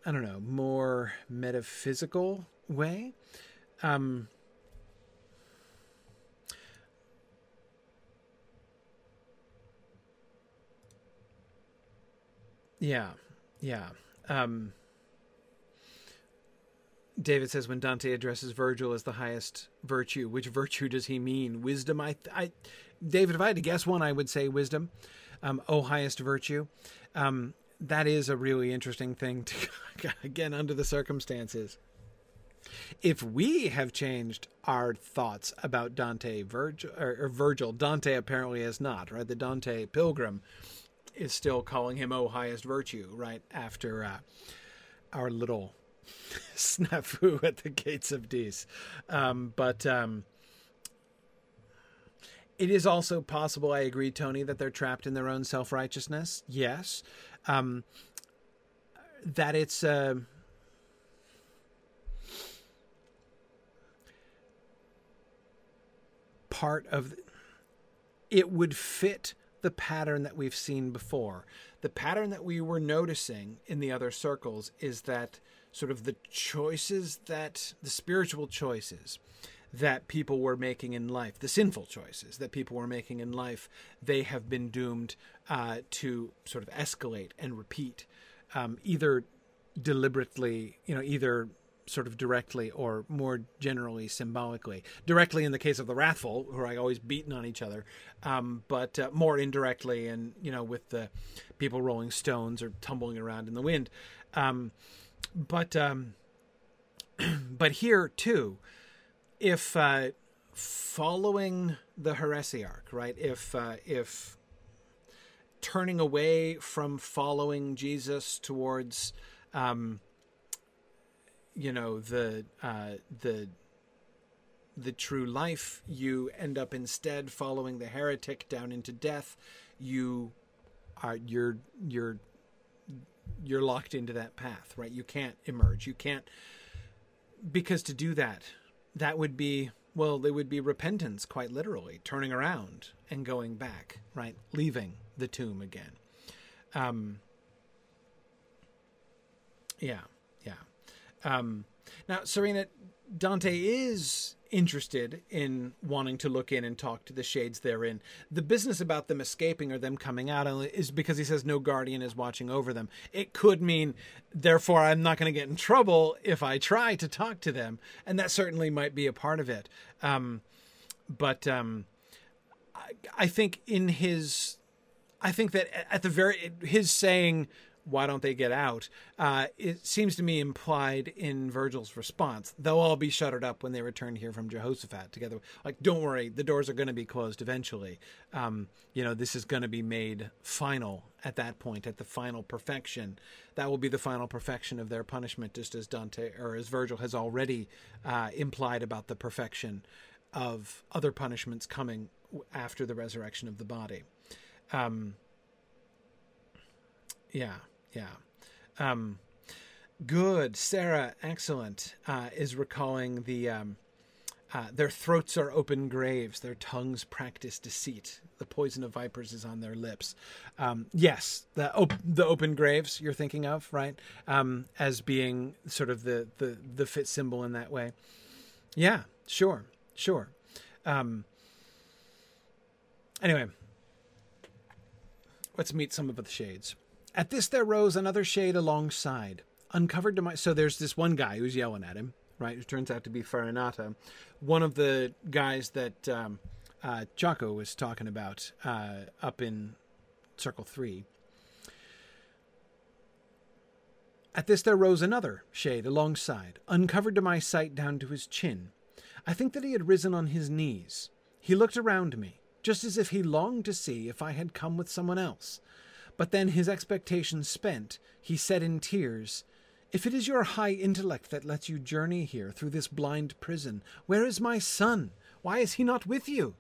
[SPEAKER 2] I don't know more metaphysical way. Um, yeah, yeah. Um, David says when Dante addresses Virgil as the highest virtue, which virtue does he mean? Wisdom. I, I, David, if I had to guess one, I would say wisdom. Um, oh, highest virtue. Um, that is a really interesting thing to again under the circumstances. If we have changed our thoughts about Dante Virgil, or, or Virgil, Dante apparently has not. Right, the Dante Pilgrim is still calling him "Oh, highest virtue." Right after uh, our little snafu at the gates of Dis. Um, but um, it is also possible, I agree, Tony, that they're trapped in their own self righteousness. Yes. Um, that it's. Uh, part of it would fit the pattern that we've seen before. The pattern that we were noticing in the other circles is that sort of the choices that the spiritual choices that people were making in life, the sinful choices that people were making in life, they have been doomed uh, to sort of escalate and repeat, um, either deliberately, you know, either sort of directly or more generally symbolically. Directly in the case of the wrathful, who are always beaten on each other, um, but uh, more indirectly, and you know, with the people rolling stones or tumbling around in the wind. Um, but um, but here too, if uh, following the heresiarch, right? If uh, if turning away from following Jesus towards, um, you know, the uh, the the true life, you end up instead following the heretic down into death. You are you're you're you're locked into that path, right? You can't emerge. You can't because to do that, that would be well, it would be repentance, quite literally, turning around and going back, right? Leaving the tomb again. Um, yeah, yeah. Um, now, Serena, Dante is interested in wanting to look in and talk to the shades therein. The business about them escaping or them coming out is because he says no guardian is watching over them. It could mean, therefore, I'm not going to get in trouble if I try to talk to them, and that certainly might be a part of it. Um, but um, I, I think in his, I think that at the very his saying why don't they get out? Uh, it seems to me implied in Virgil's response. They'll all be shuttered up when they return here from Jehoshaphat together. Like, don't worry, the doors are going to be closed eventually. Um, you know, this is going to be made final at that point, at the final perfection. That will be the final perfection of their punishment, just as Dante or as Virgil has already uh, implied about the perfection of other punishments coming after the resurrection of the body. Um, yeah. Yeah. Um, good. Sarah, excellent, uh, is recalling the. Um, uh, their throats are open graves, their tongues practice deceit. The poison of vipers is on their lips. Um, yes, the op- the open graves you're thinking of, right? Um, as being sort of the, the the fit symbol in that way. Yeah, sure, sure. Um, anyway, let's meet some of the shades. At this, there rose another shade alongside, uncovered to my. So there's this one guy who's yelling at him, right? Who turns out to be Farinata, one of the guys that um, uh, Jocko was talking about uh, up in Circle Three. At this, there rose another shade alongside, uncovered to my sight down to his chin. I think that he had risen on his knees. He looked around me, just as if he longed to see if I had come with someone else. But then, his expectations spent, he said in tears, If it is your high intellect that lets you journey here through this blind prison, where is my son? Why is he not with you?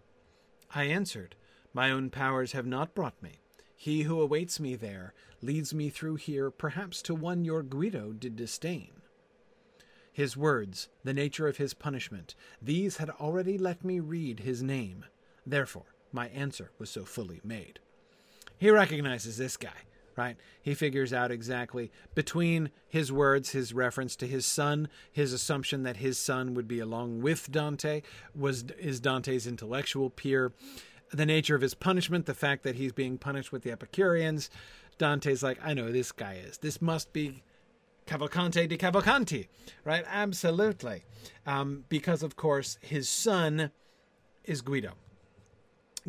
[SPEAKER 2] I answered, My own powers have not brought me. He who awaits me there leads me through here, perhaps to one your Guido did disdain. His words, the nature of his punishment, these had already let me read his name. Therefore, my answer was so fully made. He recognizes this guy, right? He figures out exactly between his words, his reference to his son, his assumption that his son would be along with Dante, was is Dante's intellectual peer, the nature of his punishment, the fact that he's being punished with the Epicureans. Dante's like, I know this guy is. This must be Cavalcante di Cavalcanti, right? Absolutely. Um, because, of course, his son is Guido.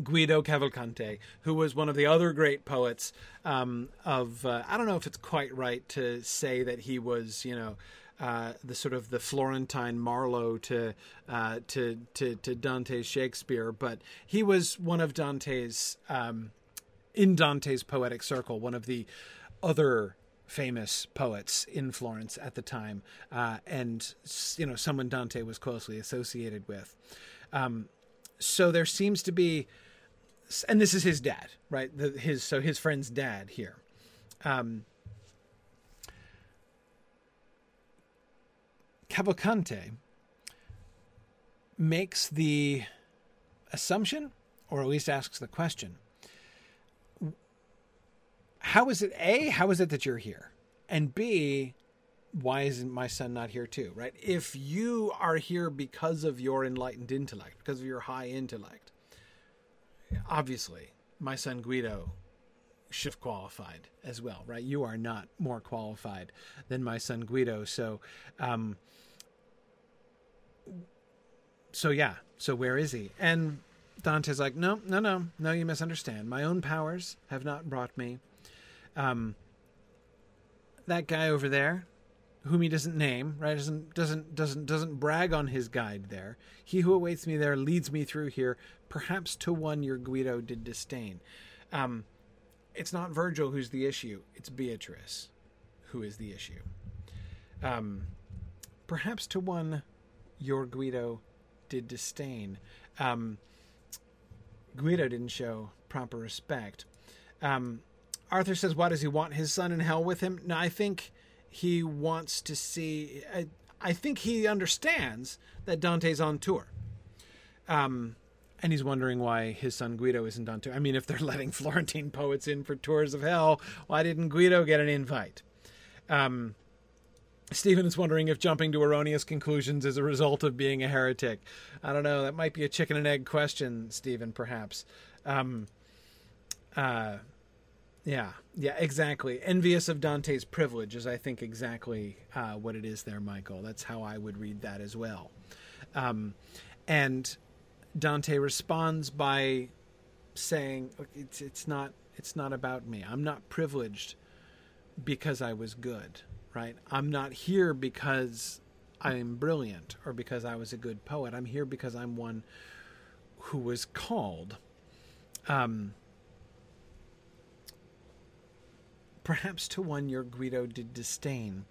[SPEAKER 2] Guido Cavalcante, who was one of the other great poets um, of, uh, I don't know if it's quite right to say that he was, you know, uh, the sort of the Florentine Marlowe to, uh, to to to Dante's Shakespeare, but he was one of Dante's um, in Dante's poetic circle, one of the other famous poets in Florence at the time, uh, and you know someone Dante was closely associated with. Um, so there seems to be, and this is his dad, right? The, his so his friend's dad here. Um, Cavalcante makes the assumption, or at least asks the question how is it a how is it that you're here and b why isn't my son not here too right if you are here because of your enlightened intellect because of your high intellect obviously my son guido have qualified as well right you are not more qualified than my son guido so um so yeah so where is he and dante's like no no no no you misunderstand my own powers have not brought me um, that guy over there, whom he doesn't name, right? Doesn't doesn't doesn't doesn't brag on his guide there. He who awaits me there leads me through here, perhaps to one your Guido did disdain. Um, it's not Virgil who's the issue; it's Beatrice who is the issue. Um, perhaps to one your Guido did disdain. Um, Guido didn't show proper respect. Um, Arthur says, "Why does he want his son in hell with him?" No, I think he wants to see. I, I think he understands that Dante's on tour, um, and he's wondering why his son Guido isn't on tour. I mean, if they're letting Florentine poets in for tours of hell, why didn't Guido get an invite? Um, Stephen is wondering if jumping to erroneous conclusions is a result of being a heretic. I don't know. That might be a chicken and egg question, Stephen. Perhaps. Um, uh, yeah, yeah, exactly. Envious of Dante's privilege is, I think, exactly uh, what it is there, Michael. That's how I would read that as well. Um, and Dante responds by saying, "It's it's not it's not about me. I'm not privileged because I was good, right? I'm not here because I'm brilliant or because I was a good poet. I'm here because I'm one who was called." Um, perhaps to one your Guido did disdain.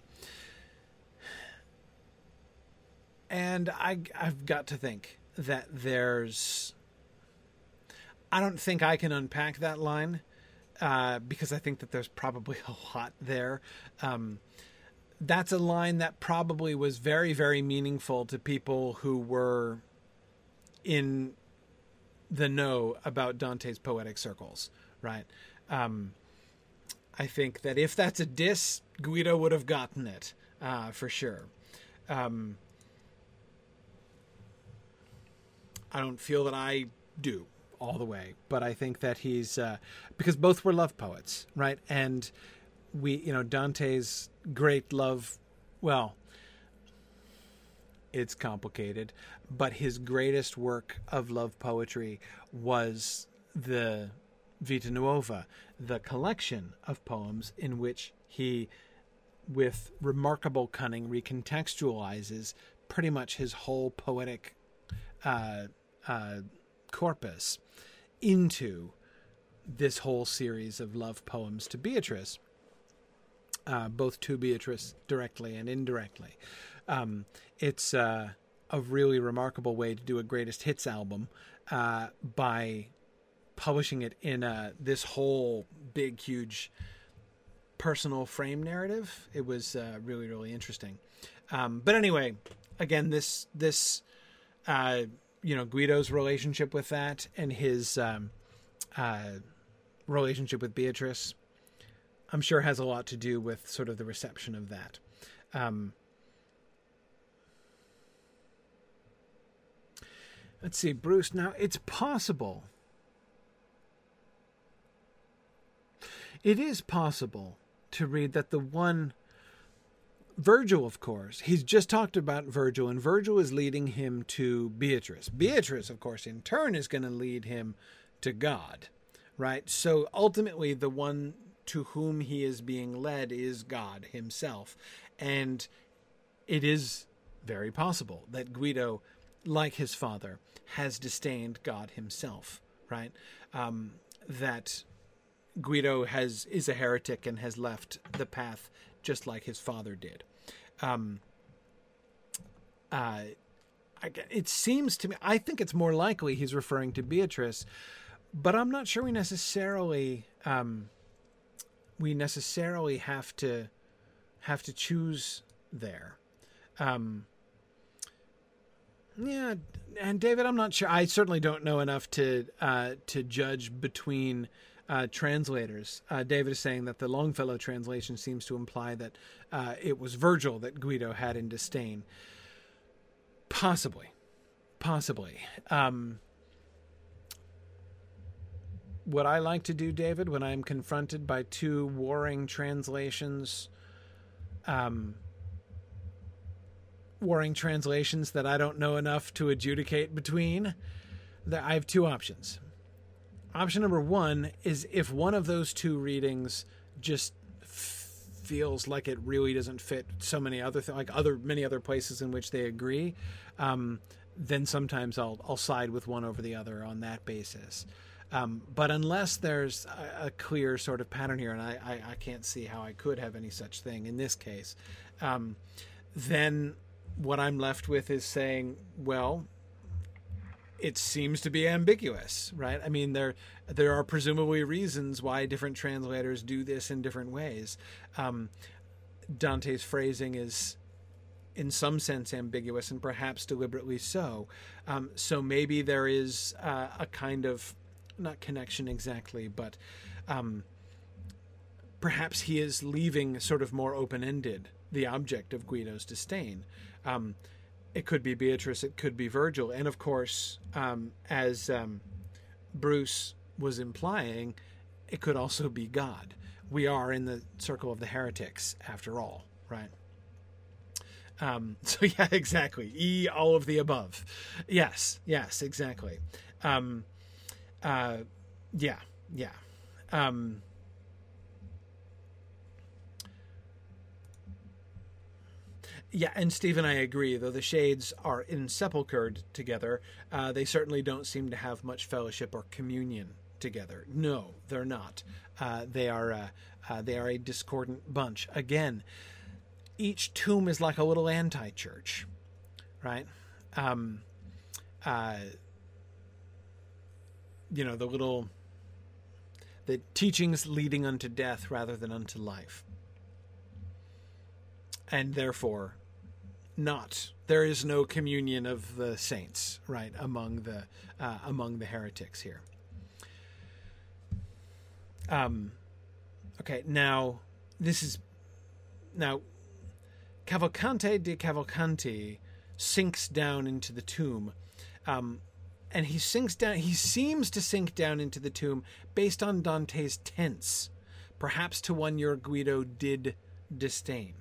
[SPEAKER 2] And I, I've got to think that there's. I don't think I can unpack that line uh, because I think that there's probably a lot there. Um, that's a line that probably was very, very meaningful to people who were in the know about Dante's poetic circles, right? Um, I think that if that's a diss, Guido would have gotten it uh, for sure. Um, I don't feel that I do all the way, but I think that he's uh, because both were love poets, right? And we, you know, Dante's great love, well, it's complicated, but his greatest work of love poetry was the Vita Nuova, the collection of poems in which he, with remarkable cunning, recontextualizes pretty much his whole poetic uh, uh, corpus into this whole series of love poems to Beatrice, uh, both to Beatrice directly and indirectly. Um, it's uh, a really remarkable way to do a greatest hits album uh, by publishing it in uh, this whole big, huge personal frame narrative. It was uh, really, really interesting. Um, but anyway, again, this this uh, you know Guido's relationship with that and his um, uh, relationship with Beatrice, I'm sure has a lot to do with sort of the reception of that. Um, let's see, Bruce. Now it's possible. It is possible to read that the one Virgil, of course, he's just talked about Virgil, and Virgil is leading him to Beatrice. Beatrice, of course, in turn is going to lead him to God, right? So ultimately, the one to whom he is being led is God himself. And it is very possible that Guido, like his father, has disdained God himself, right? Um, that Guido has is a heretic and has left the path just like his father did. Um, uh, it seems to me, I think it's more likely he's referring to Beatrice, but I'm not sure we necessarily um, we necessarily have to have to choose there. Um, yeah, and David, I'm not sure. I certainly don't know enough to uh, to judge between uh, translators. Uh, David is saying that the Longfellow translation seems to imply that uh, it was Virgil that Guido had in disdain. Possibly, possibly. Um, what I like to do, David, when I'm confronted by two warring translations, um, warring translations that I don't know enough to adjudicate between, I have two options option number one is if one of those two readings just feels like it really doesn't fit so many other th- like other many other places in which they agree, um, then sometimes I'll I'll side with one over the other on that basis. Um, but unless there's a, a, clear sort of pattern here, and I, I, I, can't see how I could have any such thing in this case, um, then what I'm left with is saying, well, it seems to be ambiguous, right? I mean, there there are presumably reasons why different translators do this in different ways. Um, Dante's phrasing is, in some sense, ambiguous and perhaps deliberately so. Um, so maybe there is uh, a kind of not connection exactly, but um, perhaps he is leaving sort of more open ended the object of Guido's disdain. It could be Beatrice, it could be Virgil, and of course, um, as um, Bruce was implying, it could also be God. We are in the circle of the heretics, after all, right? Um, so yeah, exactly. E, all of the above. Yes, yes, exactly. Um, uh, yeah, yeah. Um, Yeah, and Steve and I agree. Though the shades are insepulchred together, uh, they certainly don't seem to have much fellowship or communion together. No, they're not. Uh, they are uh, uh they are a discordant bunch. Again, each tomb is like a little anti-church, right? Um, uh, you know the little the teachings leading unto death rather than unto life. And therefore, not there is no communion of the saints, right, among the uh, among the heretics here. Um, okay, now this is now Cavalcante de Cavalcanti sinks down into the tomb. Um, and he sinks down he seems to sink down into the tomb based on Dante's tense, perhaps to one your Guido did disdain.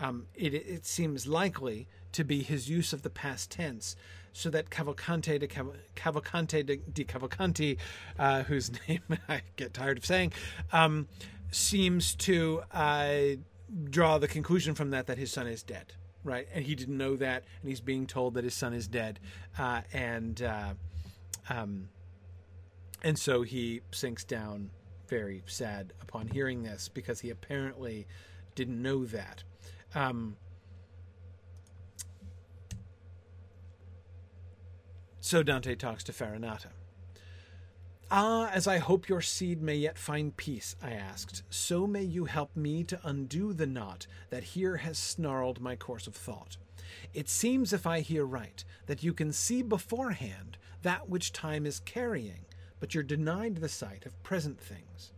[SPEAKER 2] Um, it, it seems likely to be his use of the past tense, so that Cavalcante de Cavalcante de, de Cavalcanti, uh, whose name I get tired of saying, um, seems to uh, draw the conclusion from that that his son is dead, right? And he didn't know that, and he's being told that his son is dead, uh, and uh, um, and so he sinks down very sad upon hearing this because he apparently didn't know that. Um, so Dante talks to Farinata. Ah, as I hope your seed may yet find peace, I asked, so may you help me to undo the knot that here has snarled my course of thought. It seems, if I hear right, that you can see beforehand that which time is carrying, but you're denied the sight of present things.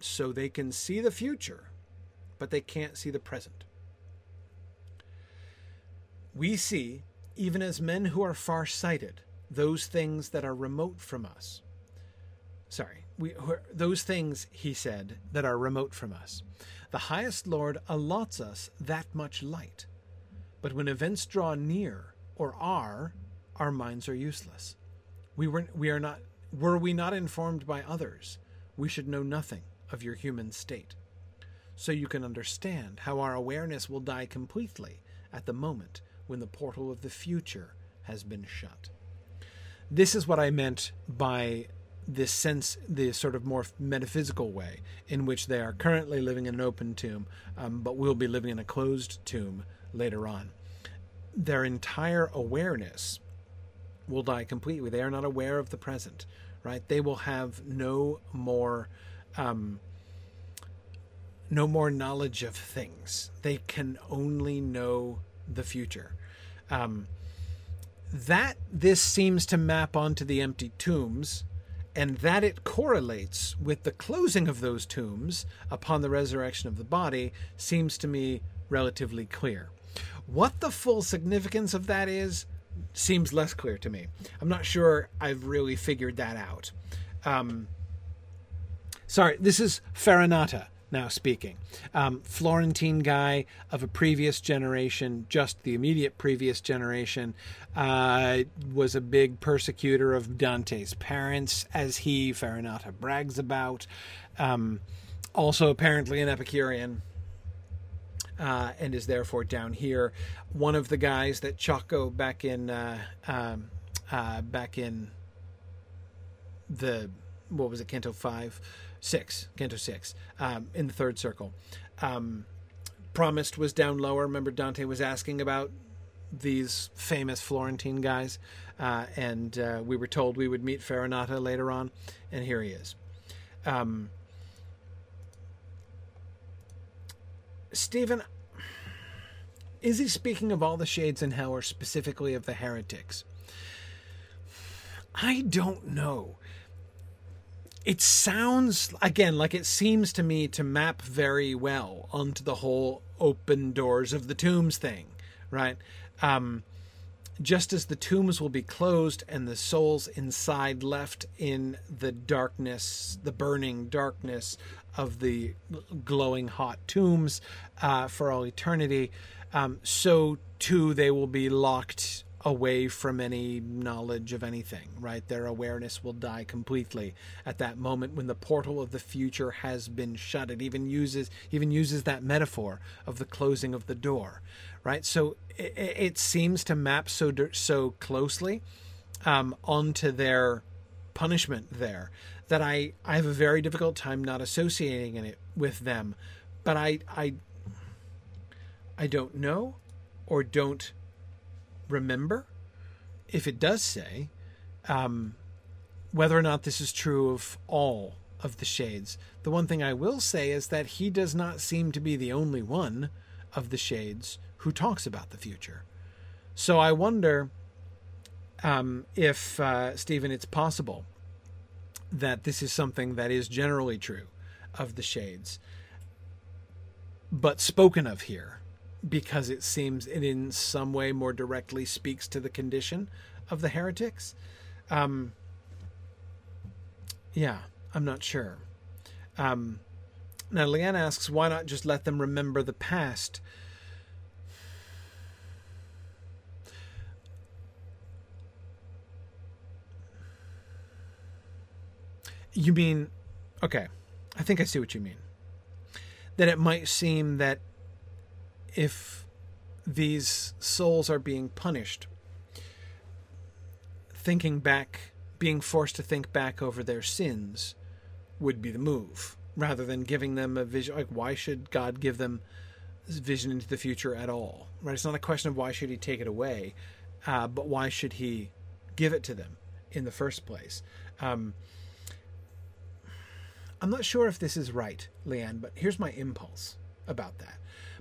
[SPEAKER 2] So they can see the future, but they can't see the present. We see, even as men who are far sighted, those things that are remote from us. Sorry, we, those things, he said, that are remote from us. The highest Lord allots us that much light. But when events draw near or are, our minds are useless. We were, we are not, were we not informed by others, we should know nothing of your human state. So you can understand how our awareness will die completely at the moment when the portal of the future has been shut. This is what I meant by this sense, the sort of more metaphysical way in which they are currently living in an open tomb, um, but will be living in a closed tomb later on. Their entire awareness will die completely. They are not aware of the present, right? They will have no more, um, no more knowledge of things. They can only know the future. Um, that this seems to map onto the empty tombs, and that it correlates with the closing of those tombs upon the resurrection of the body seems to me relatively clear. What the full significance of that is, seems less clear to me. I'm not sure I've really figured that out. Um, sorry, this is Farinata now speaking. Um, Florentine guy of a previous generation, just the immediate previous generation, uh, was a big persecutor of Dante's parents, as he, Farinata, brags about. Um, also, apparently, an Epicurean uh, and is therefore down here. One of the guys that Ciacco back in uh, um, uh, back in the what was it Canto five, six Canto six um, in the third circle um, promised was down lower. Remember Dante was asking about these famous Florentine guys, uh, and uh, we were told we would meet Farinata later on, and here he is. Um, Stephen, is he speaking of all the shades in hell or specifically of the heretics? I don't know. It sounds, again, like it seems to me to map very well onto the whole open doors of the tombs thing, right? Um, just as the tombs will be closed and the souls inside left in the darkness, the burning darkness of the glowing hot tombs uh, for all eternity, um, so too they will be locked away from any knowledge of anything, right? Their awareness will die completely at that moment when the portal of the future has been shut. It even uses even uses that metaphor of the closing of the door, right? So it, it seems to map so so closely um, onto their punishment there that I, I have a very difficult time not associating it with them. But I I I don't know or don't remember if it does say um, whether or not this is true of all of the shades. The one thing I will say is that he does not seem to be the only one of the shades who talks about the future. So I wonder um, if, uh, Stephen, it's possible that this is something that is generally true of the shades, but spoken of here because it seems it in some way more directly speaks to the condition of the heretics. Um, yeah, I'm not sure. Um, now, Leanne asks, why not just let them remember the past? You mean, okay, I think I see what you mean. That it might seem that if these souls are being punished, thinking back, being forced to think back over their sins would be the move rather than giving them a vision. Like, why should God give them vision into the future at all? Right? It's not a question of why should He take it away, uh, but why should He give it to them in the first place? Um, I'm not sure if this is right, Leanne, but here's my impulse about that.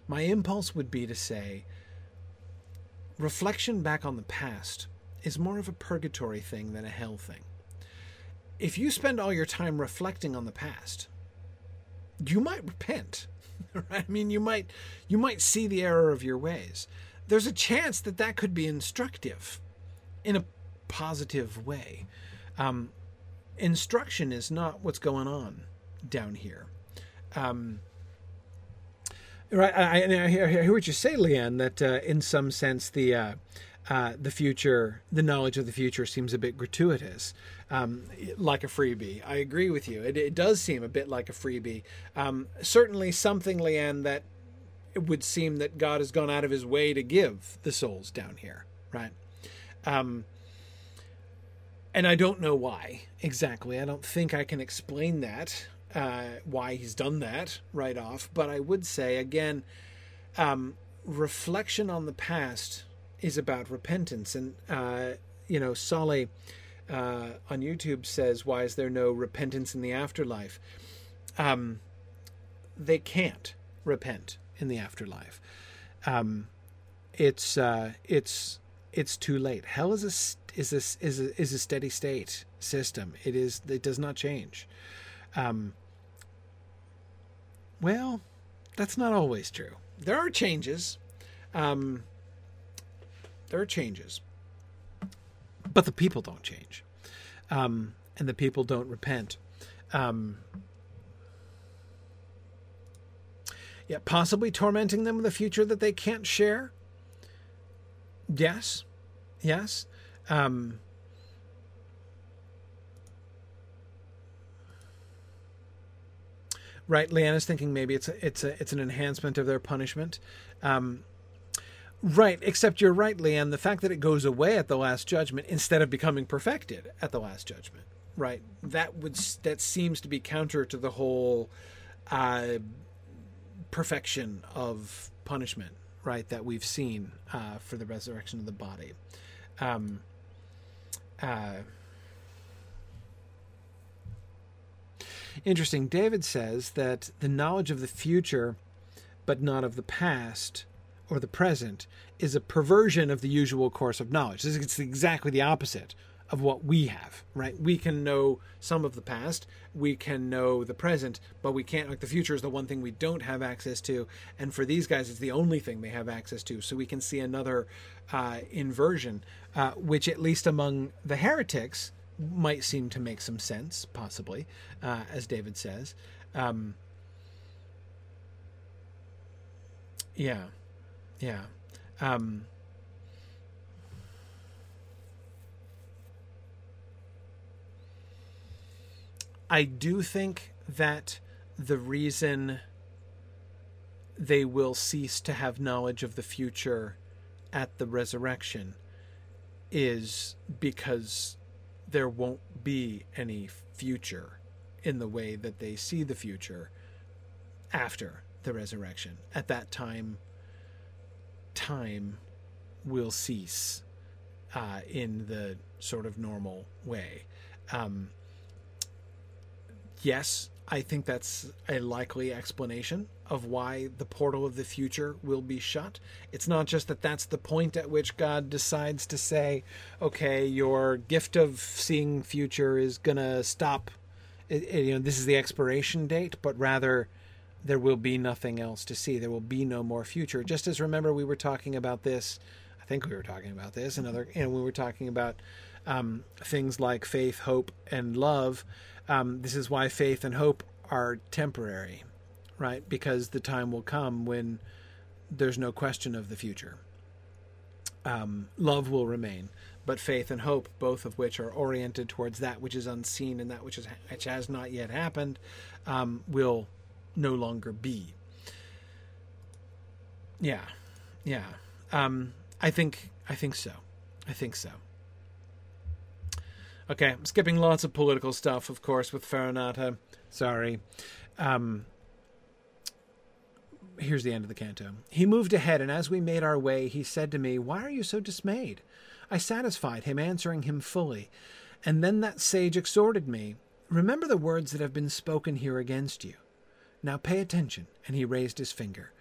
[SPEAKER 2] My impulse would be to say, reflection back on the past is more of a purgatory thing than a hell thing. If you spend all your time reflecting on the past, you might repent. Right? I mean, you might you might see the error of your ways. There's a chance that that could be instructive, in a positive way. Um, instruction is not what's going on down here. Um, right, I, I, I, hear, what you say, Leanne. That uh, in some sense the uh, uh, the future, the knowledge of the future, seems a bit gratuitous, um, like a freebie. I agree with you. It, it, does seem a bit like a freebie. Um, certainly, something, Leanne, that it would seem that God has gone out of His way to give the souls down here, right? Um, and I don't know why exactly. I don't think I can explain that uh, why he's done that right off. But I would say again, um, reflection on the past is about repentance, and uh, you know, Solly uh, on YouTube says, "Why is there no repentance in the afterlife?" Um, they can't repent in the afterlife. Um, it's uh, it's it's too late. Hell is a is this is a, is a steady state system. It is it does not change. Um, well, that's not always true. There are changes. Um, there are changes, but the people don't change, um, and the people don't repent. Um, yeah, possibly tormenting them with a future that they can't share. Yes, yes. Um, right? Leanna's thinking maybe it's a, it's a, it's an enhancement of their punishment. Um, right, except you're right, Leanne. The fact that it goes away at the last judgment instead of becoming perfected at the last judgment, right? That would that seems to be counter to the whole uh, perfection of punishment, right? That we've seen uh, for the resurrection of the body. Um, uh, Interesting. David says that the knowledge of the future, but not of the past or the present, is a perversion of the usual course of knowledge. It's exactly the opposite of what we have, right? We can know some of the past, we can know the present, but we can't, like, the future is the one thing we don't have access to. And for these guys, it's the only thing they have access to. So we can see another uh, inversion, uh, which, at least among the heretics, might seem to make some sense, possibly, uh, as David says. Um, yeah, yeah. Um, I do think that the reason they will cease to have knowledge of the future at the resurrection is because there won't be any future in the way that they see the future after the resurrection. At that time, time will cease uh, in the sort of normal way. Um, yes, I think that's a likely explanation of why the portal of the future will be shut. It's not just that that's the point at which God decides to say, okay, your gift of seeing future is going to stop. It, it, you know, this is the expiration date, but rather there will be nothing else to see. There will be no more future. Just as remember, we were talking about this. I think we were talking about this. Another, and we were talking about um, things like faith, hope, and love. Um, this is why faith and hope are temporary, right? Because the time will come when there's no question of the future. Um, love will remain, but faith and hope, both of which are oriented towards that which is unseen and that which, is, which has not yet happened, um, will no longer be. Yeah, yeah. Um, I think I think so. I think so. Okay, I'm skipping lots of political stuff, of course, with Farinata. Sorry. Um, here's the end of the canto. He moved ahead, and as we made our way, he said to me, Why are you so dismayed? I satisfied him, answering him fully. And then that sage exhorted me, Remember the words that have been spoken here against you. Now pay attention. And he raised his finger.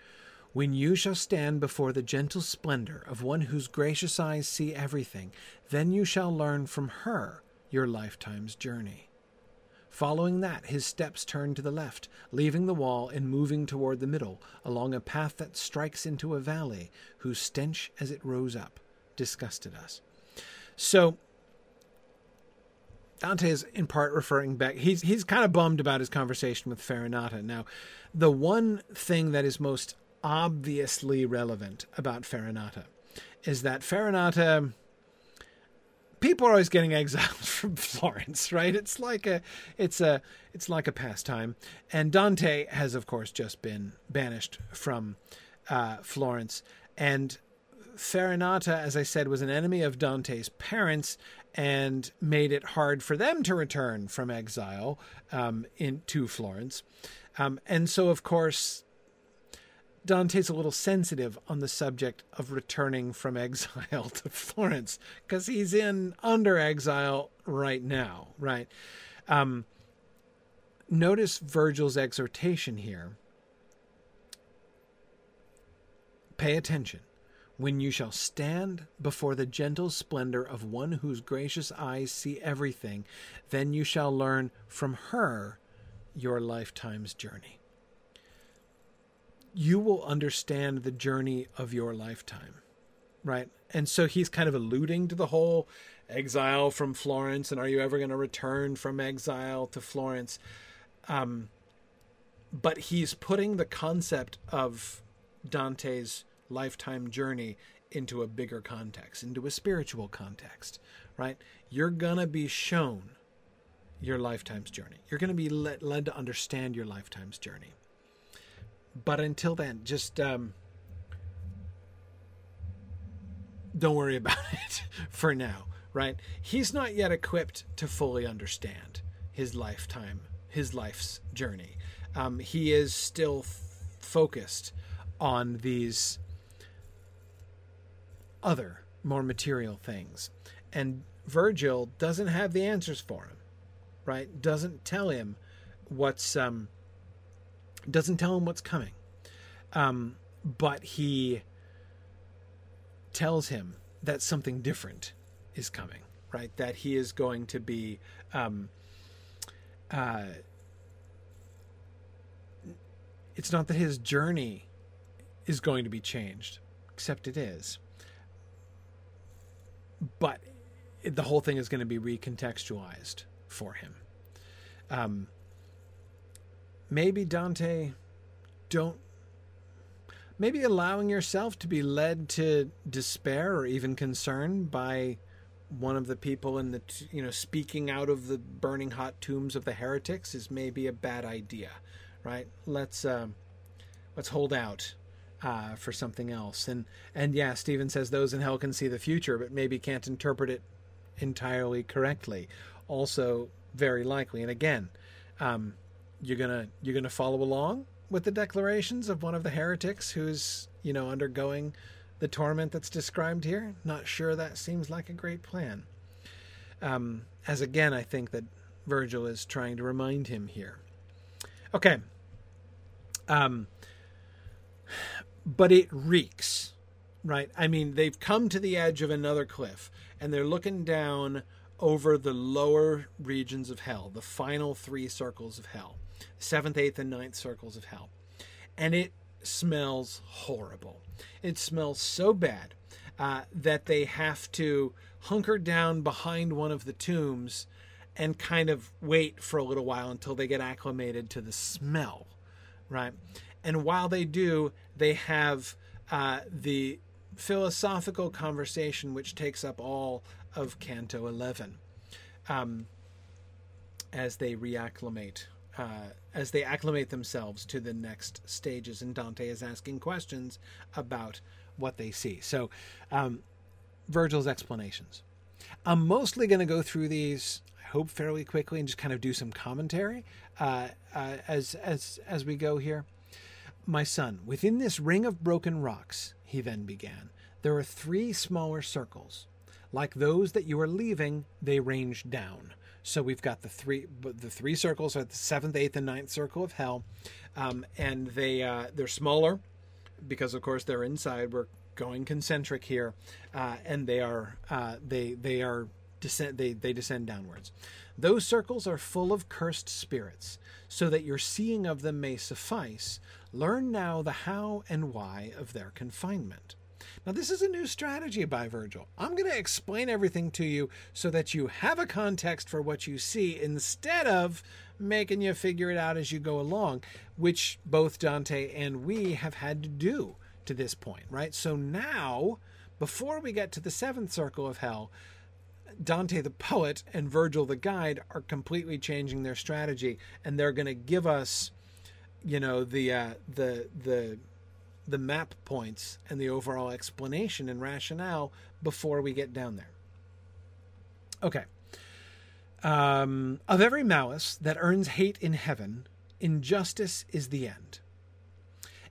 [SPEAKER 2] When you shall stand before the gentle splendor of one whose gracious eyes see everything, then you shall learn from her your lifetime's journey. Following that, his steps turned to the left, leaving the wall and moving toward the middle, along a path that strikes into a valley, whose stench as it rose up disgusted us. So, Dante is in part referring back. He's he's kind of bummed about his conversation with Farinata. Now, the one thing that is most obviously relevant about Farinata is that Farinata people are always getting exiled from Florence, right? It's like a it's a it's like a pastime. And Dante has of course just been banished from uh, Florence and Farinata, as I said, was an enemy of Dante's parents and made it hard for them to return from exile um, into Florence. Um, and so, of course, Dante's a little sensitive on the subject of returning from exile to Florence because he's in under exile right now, right? Um, notice Virgil's exhortation here. Pay attention. When you shall stand before the gentle splendor of one whose gracious eyes see everything, then you shall learn from her your lifetime's journey you will understand the journey of your lifetime. Right. And so he's kind of alluding to the whole exile from Florence and are you ever going to return from exile to Florence? Um, but he's putting the concept of Dante's lifetime journey into a bigger context, into a spiritual context, right? You're going to be shown your lifetime's journey. You're going to be led, led to understand your lifetime's journey but until then, just um, don't worry about it for now, right? He's not yet equipped to fully understand his lifetime, his life's journey. Um, he is still f- focused on these other, more material things. And Virgil doesn't have the answers for him, right? Doesn't tell him what's um, doesn't tell him what's coming. Um, but he tells him that something different is coming, right? That he is going to be. Um, uh, it's not that his journey is going to be changed, except it is. But the whole thing is going to be recontextualized for him. Um, maybe Dante don't maybe allowing yourself to be led to despair or even concern by one of the people in the you know speaking out of the burning hot tombs of the heretics is maybe a bad idea right? Let's uh, let's hold out uh, for something else. And and yeah Stephen says those in hell can see the future but maybe can't interpret it entirely correctly. Also very likely. And again um, you're gonna you're gonna follow along with the declarations of one of the heretics who's you know undergoing the torment that's described here not sure that seems like a great plan um, as again, I think that Virgil is trying to remind him here. Okay. Um, but it reeks, right? I mean, they've come to the edge of another cliff and they're looking down over the lower regions of hell, the final three circles of hell, seventh, eighth, and ninth circles of hell. And it smells horrible. It smells so bad uh, that they have to hunker down behind one of the tombs and kind of wait for a little while until they get acclimated to the smell, right? And while they do, they have uh, the philosophical conversation which takes up all of Canto 11 um, as they reacclimate. Uh, as they acclimate themselves to the next stages, and Dante is asking questions about what they see. So, um, Virgil's explanations. I'm mostly going to go through these, I hope, fairly quickly and just kind of do some commentary uh, uh, as as as we go here. My son, within this ring of broken rocks, he then began, there are three smaller circles. Like those that you are leaving, they range down. So we've got the three the three circles are the seventh, eighth, and ninth circle of hell, um, and they uh, they're smaller because of course they're inside. We're going concentric here, uh, and they are uh, they they are descend they they descend downwards. Those circles are full of cursed spirits, so that your seeing of them may suffice. Learn now the how and why of their confinement. Now, this is a new strategy by Virgil. I'm going to explain everything to you so that you have a context for what you see instead of making you figure it out as you go along, which both Dante and we have had to do to this point, right? So now, before we get to the seventh circle of hell, Dante the poet and Virgil the guide are completely changing their strategy, and they're going to give us, you know, the uh, the the the map points and the overall explanation and rationale before we get down there. Okay. Um, of every malice that earns hate in heaven, injustice is the end.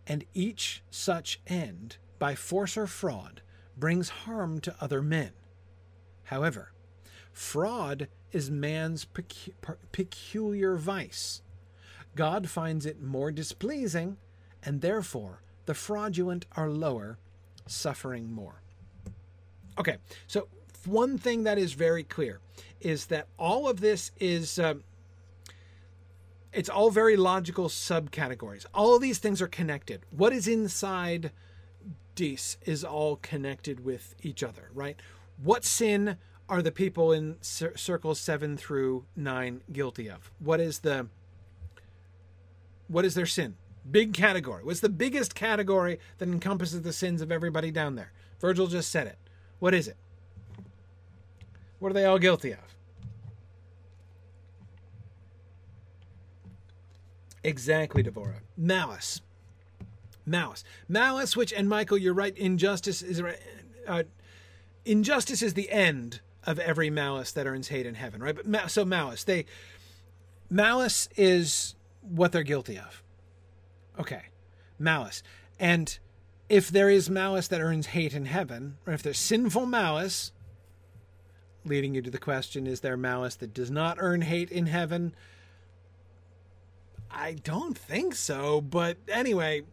[SPEAKER 2] And each such end, by force or fraud, brings harm to other men. However, fraud is man's pecu- peculiar vice. God finds it more displeasing, and therefore the fraudulent are lower, suffering more. Okay, so one thing that is very clear is that all of this is. Uh, it's all very logical subcategories. All of these things are connected. What is inside Dis is all connected with each other, right? What sin are the people in cir- circles 7 through 9 guilty of? What is the what is their sin? Big category. What's the biggest category that encompasses the sins of everybody down there? Virgil just said it. What is it? What are they all guilty of? Exactly, Devorah. Malice. Malice. Malice, which, and Michael, you're right, injustice is. Uh, injustice is the end of every malice that earns hate in heaven, right? But so malice, they. Malice is what they're guilty of. Okay. Malice. And if there is malice that earns hate in heaven, or if there's sinful malice, leading you to the question is there malice that does not earn hate in heaven? I don't think so, but anyway,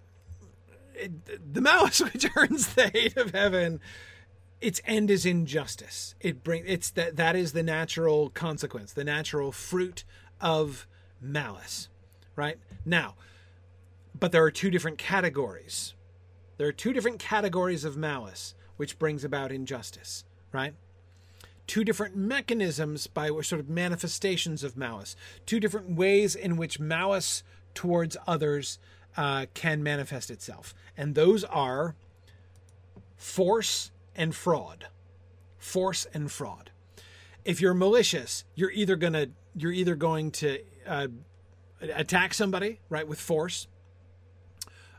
[SPEAKER 2] it, the malice which earns the hate of heaven, its end is injustice. It bring it's that that is the natural consequence, the natural fruit of malice, right? Now, but there are two different categories. There are two different categories of malice, which brings about injustice, right? Two different mechanisms by sort of manifestations of malice, two different ways in which malice towards others uh, can manifest itself. And those are force and fraud. Force and fraud. If you're malicious, you're either gonna you're either going to uh, attack somebody right with force,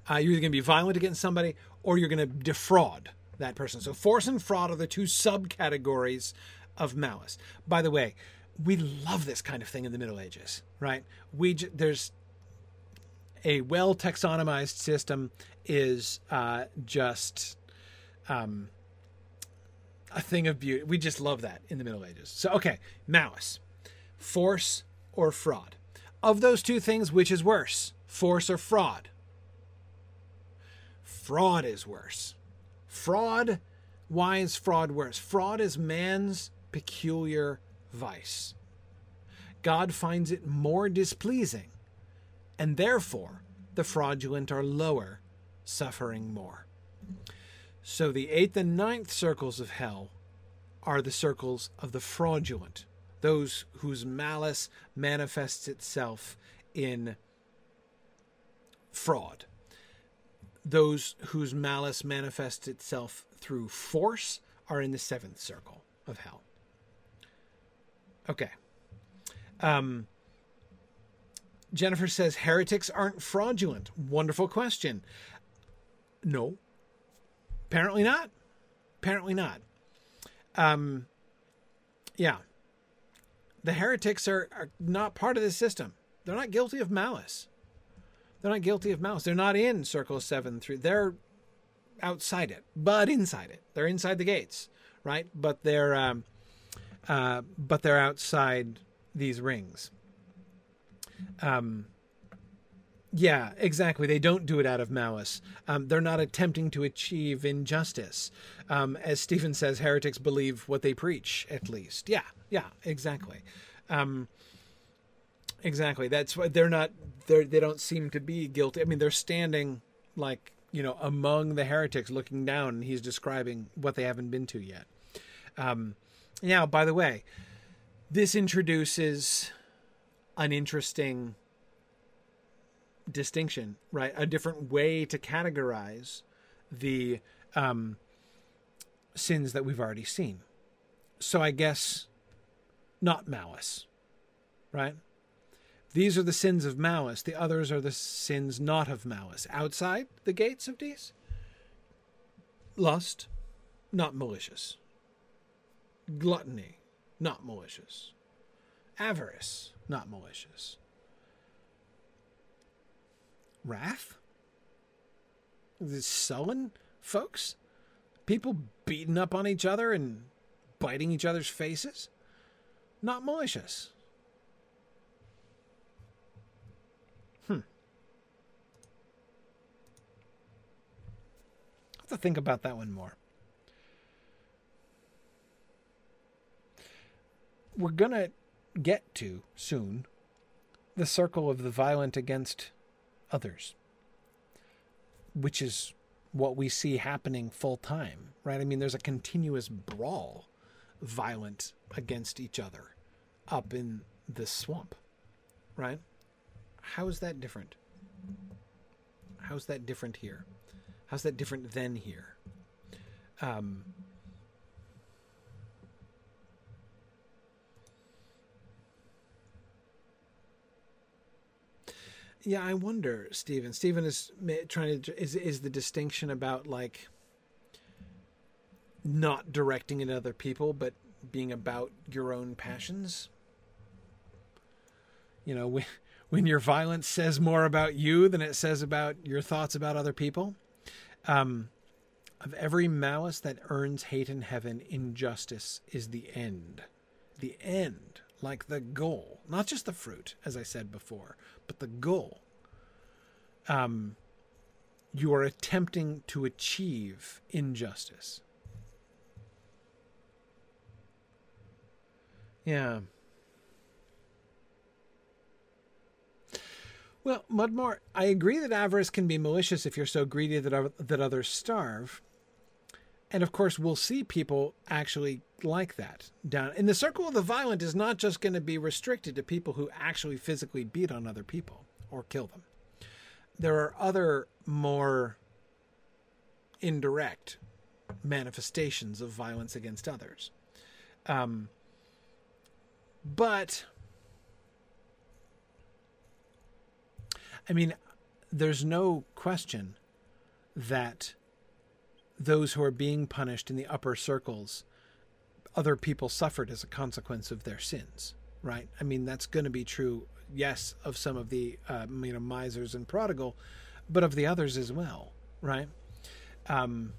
[SPEAKER 2] uh, you're either going to be violent against somebody or you're going to defraud that person. So force and fraud are the two subcategories of malice. By the way, we love this kind of thing in the Middle Ages, right? We there's a well taxonomized system is uh, just um, a thing of beauty. We just love that in the Middle Ages. So, okay, malice, force or fraud. Of those two things, which is worse, force or fraud? Fraud is worse. Fraud, why is fraud worse? Fraud is man's peculiar vice. God finds it more displeasing, and therefore the fraudulent are lower, suffering more. So the eighth and ninth circles of hell are the circles of the fraudulent, those whose malice manifests itself in fraud, those whose malice manifests itself through force are in the seventh circle of hell. Okay. Um, Jennifer says heretics aren't fraudulent. Wonderful question. No. Apparently not. Apparently not. Um, yeah. The heretics are, are not part of the system. They're not guilty of malice. They're not guilty of malice. They're not in Circle 7 through. They're outside it, but inside it. They're inside the gates, right? But they're um, uh, but they're outside these rings. Um, yeah, exactly. They don't do it out of malice. Um, they're not attempting to achieve injustice. Um, as Stephen says, heretics believe what they preach, at least. Yeah, yeah, exactly. Um, exactly. That's why they're not. They're, they don't seem to be guilty. I mean, they're standing like you know among the heretics, looking down, and he's describing what they haven't been to yet. Um, now, by the way, this introduces an interesting distinction, right? A different way to categorize the um, sins that we've already seen. So I guess not malice, right? These are the sins of malice. The others are the sins not of malice. Outside the gates of these, lust, not malicious. Gluttony, not malicious. Avarice, not malicious. Wrath? The sullen folks? People beating up on each other and biting each other's faces? Not malicious. Have to think about that one more. We're going to get to soon the circle of the violent against others, which is what we see happening full time, right? I mean, there's a continuous brawl, violent against each other up in the swamp, right? How is that different? How's that different here? How's that different than here? Um, Yeah, I wonder, Stephen. Stephen is trying to is is the distinction about like not directing at other people, but being about your own passions. You know, when when your violence says more about you than it says about your thoughts about other people. Um, of every malice that earns hate in heaven, injustice is the end. The end, like the goal, not just the fruit, as I said before, but the goal. Um, you are attempting to achieve injustice. Yeah. Well, Mudmore, I agree that avarice can be malicious if you're so greedy that that others starve. And of course, we'll see people actually like that down. And the circle of the violent is not just going to be restricted to people who actually physically beat on other people or kill them. There are other more indirect manifestations of violence against others. Um, but, I mean, there's no question that those who are being punished in the upper circles, other people suffered as a consequence of their sins, right? I mean, that's going to be true, yes, of some of the, uh, you know, misers and prodigal, but of the others as well, right? Um,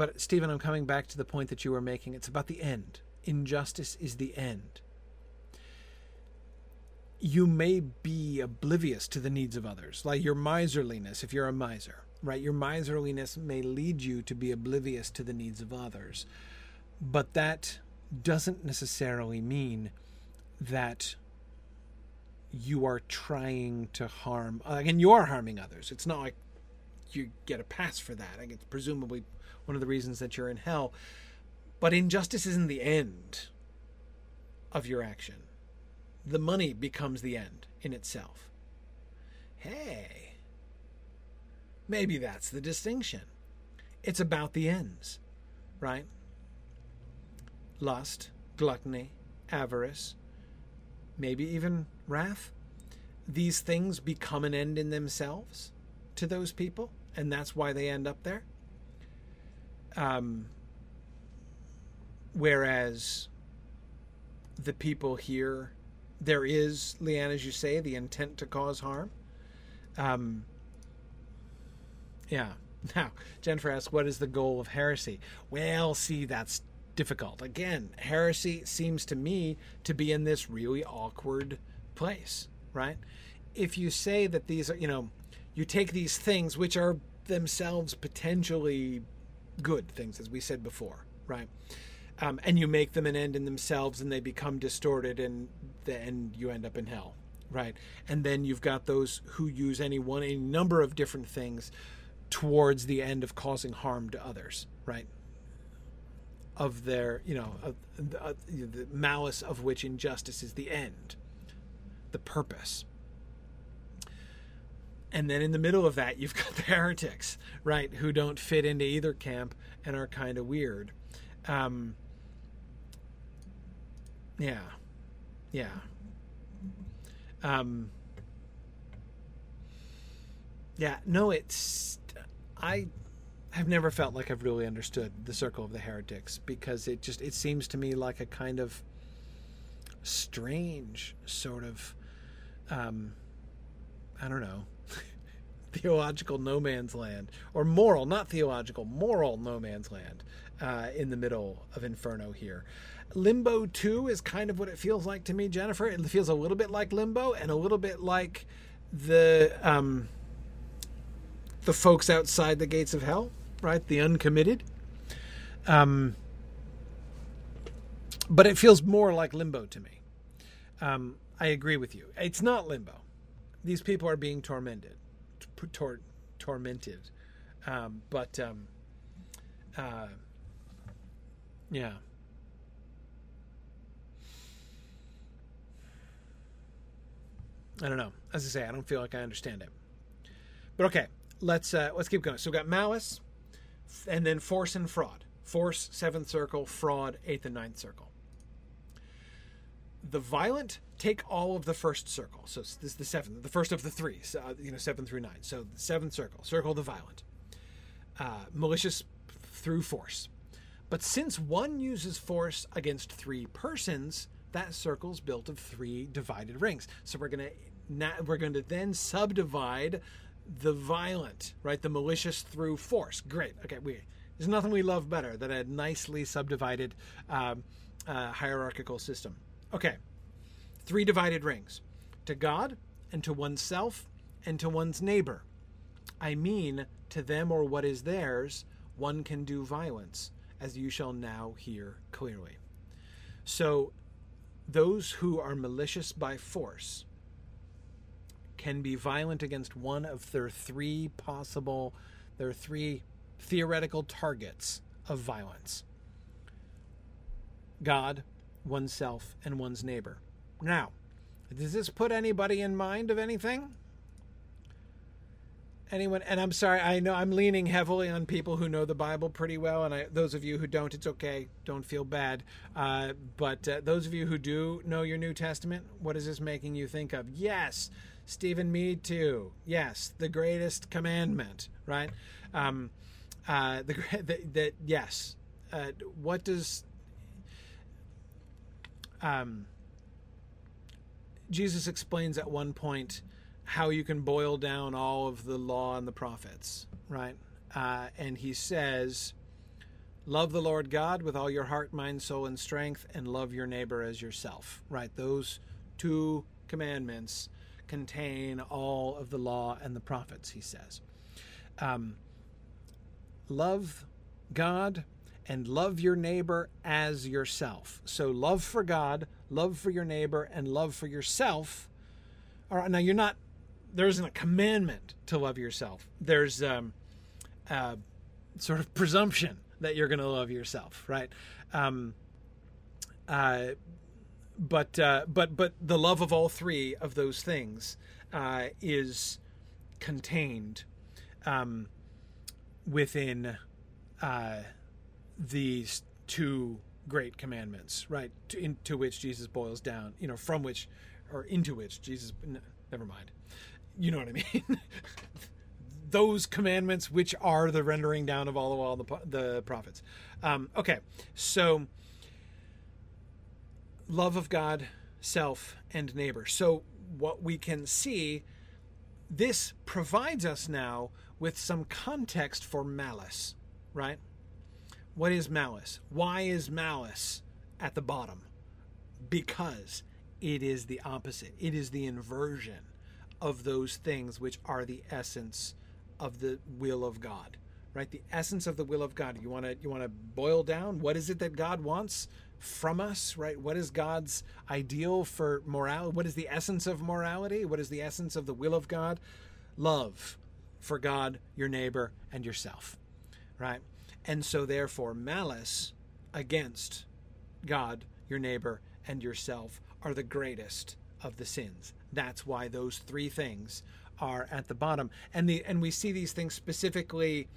[SPEAKER 2] But Stephen, I'm coming back to the point that you were making. It's about the end. Injustice is the end. You may be oblivious to the needs of others, like your miserliness, if you're a miser, right? Your miserliness may lead you to be oblivious to the needs of others. But that doesn't necessarily mean that you are trying to harm uh, again you are harming others it's not like you get a pass for that like it's presumably one of the reasons that you're in hell but injustice isn't the end of your action the money becomes the end in itself. Hey maybe that's the distinction. It's about the ends right? Lust gluttony avarice maybe even wrath, these things become an end in themselves to those people, and that's why they end up there. Um, whereas the people here, there is, Leanne, as you say, the intent to cause harm. Um, yeah. Now, Jennifer asks, what is the goal of heresy? Well, see, that's difficult. Again, heresy seems to me to be in this really awkward place, right? If you say that these are, you know, you take these things which are themselves potentially good things, as we said before, right? Um, and you make them an end in themselves and they become distorted and then you end up in hell, right? And then you've got those who use any one, a number of different things towards the end of causing harm to others, right? of their, you know, uh, the malice of which injustice is the end, the purpose. And then in the middle of that, you've got the heretics, right, who don't fit into either camp and are kind of weird. Um, yeah, yeah. Um, yeah, no, it's I I've never felt like I've really understood the circle of the heretics because it just it seems to me like a kind of strange sort of um, I don't know theological no man's land or moral not theological moral no man's land uh, in the middle of inferno here limbo 2 is kind of what it feels like to me jennifer it feels a little bit like limbo and a little bit like the um, the folks outside the gates of hell right? The uncommitted. Um, but it feels more like limbo to me. Um, I agree with you. It's not limbo. These people are being tormented, tor- tormented. Um, but um, uh, yeah. I don't know. As I say, I don't feel like I understand it. But okay, let's uh, let's keep going. So we've got malice, and then force and fraud. Force, seventh circle, fraud, eighth and ninth circle. The violent take all of the first circle. So this is the seventh, the first of the three, so, uh, you know, seven through nine. So the seventh circle, circle the violent. Uh, malicious through force. But since one uses force against three persons, that circle's built of three divided rings. So we're gonna we're going to then subdivide the violent, right? The malicious through force. Great. Okay, we there's nothing we love better than a nicely subdivided um, uh, hierarchical system. Okay, three divided rings to God and to oneself and to one's neighbor. I mean, to them or what is theirs, one can do violence, as you shall now hear clearly. So, those who are malicious by force can be violent against one of their three possible, their three theoretical targets of violence God, oneself, and one's neighbor. Now, does this put anybody in mind of anything? Anyone? And I'm sorry, I know I'm leaning heavily on people who know the Bible pretty well, and I, those of you who don't, it's okay. Don't feel bad. Uh, but uh, those of you who do know your New Testament, what is this making you think of? Yes, Stephen Mead too. Yes, the greatest commandment, right? Um, uh, the that, yes. Uh, what does um, Jesus explains at one point how you can boil down all of the law and the prophets, right? Uh, and he says, love the Lord God with all your heart, mind, soul, and strength, and love your neighbor as yourself. Right? Those two commandments contain all of the law and the prophets, he says. Um, love God and love your neighbor as yourself. So, love for God, love for your neighbor, and love for yourself. All right, now you're not, there isn't a commandment to love yourself. There's um, sort of presumption that you're going to love yourself, right? Um, uh, but uh, but but the love of all three of those things uh, is contained um, within uh, these two great commandments, right? To, into which Jesus boils down, you know, from which or into which Jesus. N- never mind. You know what I mean. those commandments, which are the rendering down of all of all the the prophets. Um, okay, so love of God, self, and neighbor. So what we can see, this provides us now with some context for malice, right? What is malice? Why is malice at the bottom? Because it is the opposite. It is the inversion of those things which are the essence of the will of God. Right? The essence of the will of God. You want to you want to boil down what is it that God wants from us, right? What is God's ideal for morality? What is the essence of morality? What is the essence of the will of God? Love for God, your neighbor, and yourself, right? And so, therefore, malice against God, your neighbor, and yourself are the greatest of the sins. That's why those three things are at the bottom, and the and we see these things specifically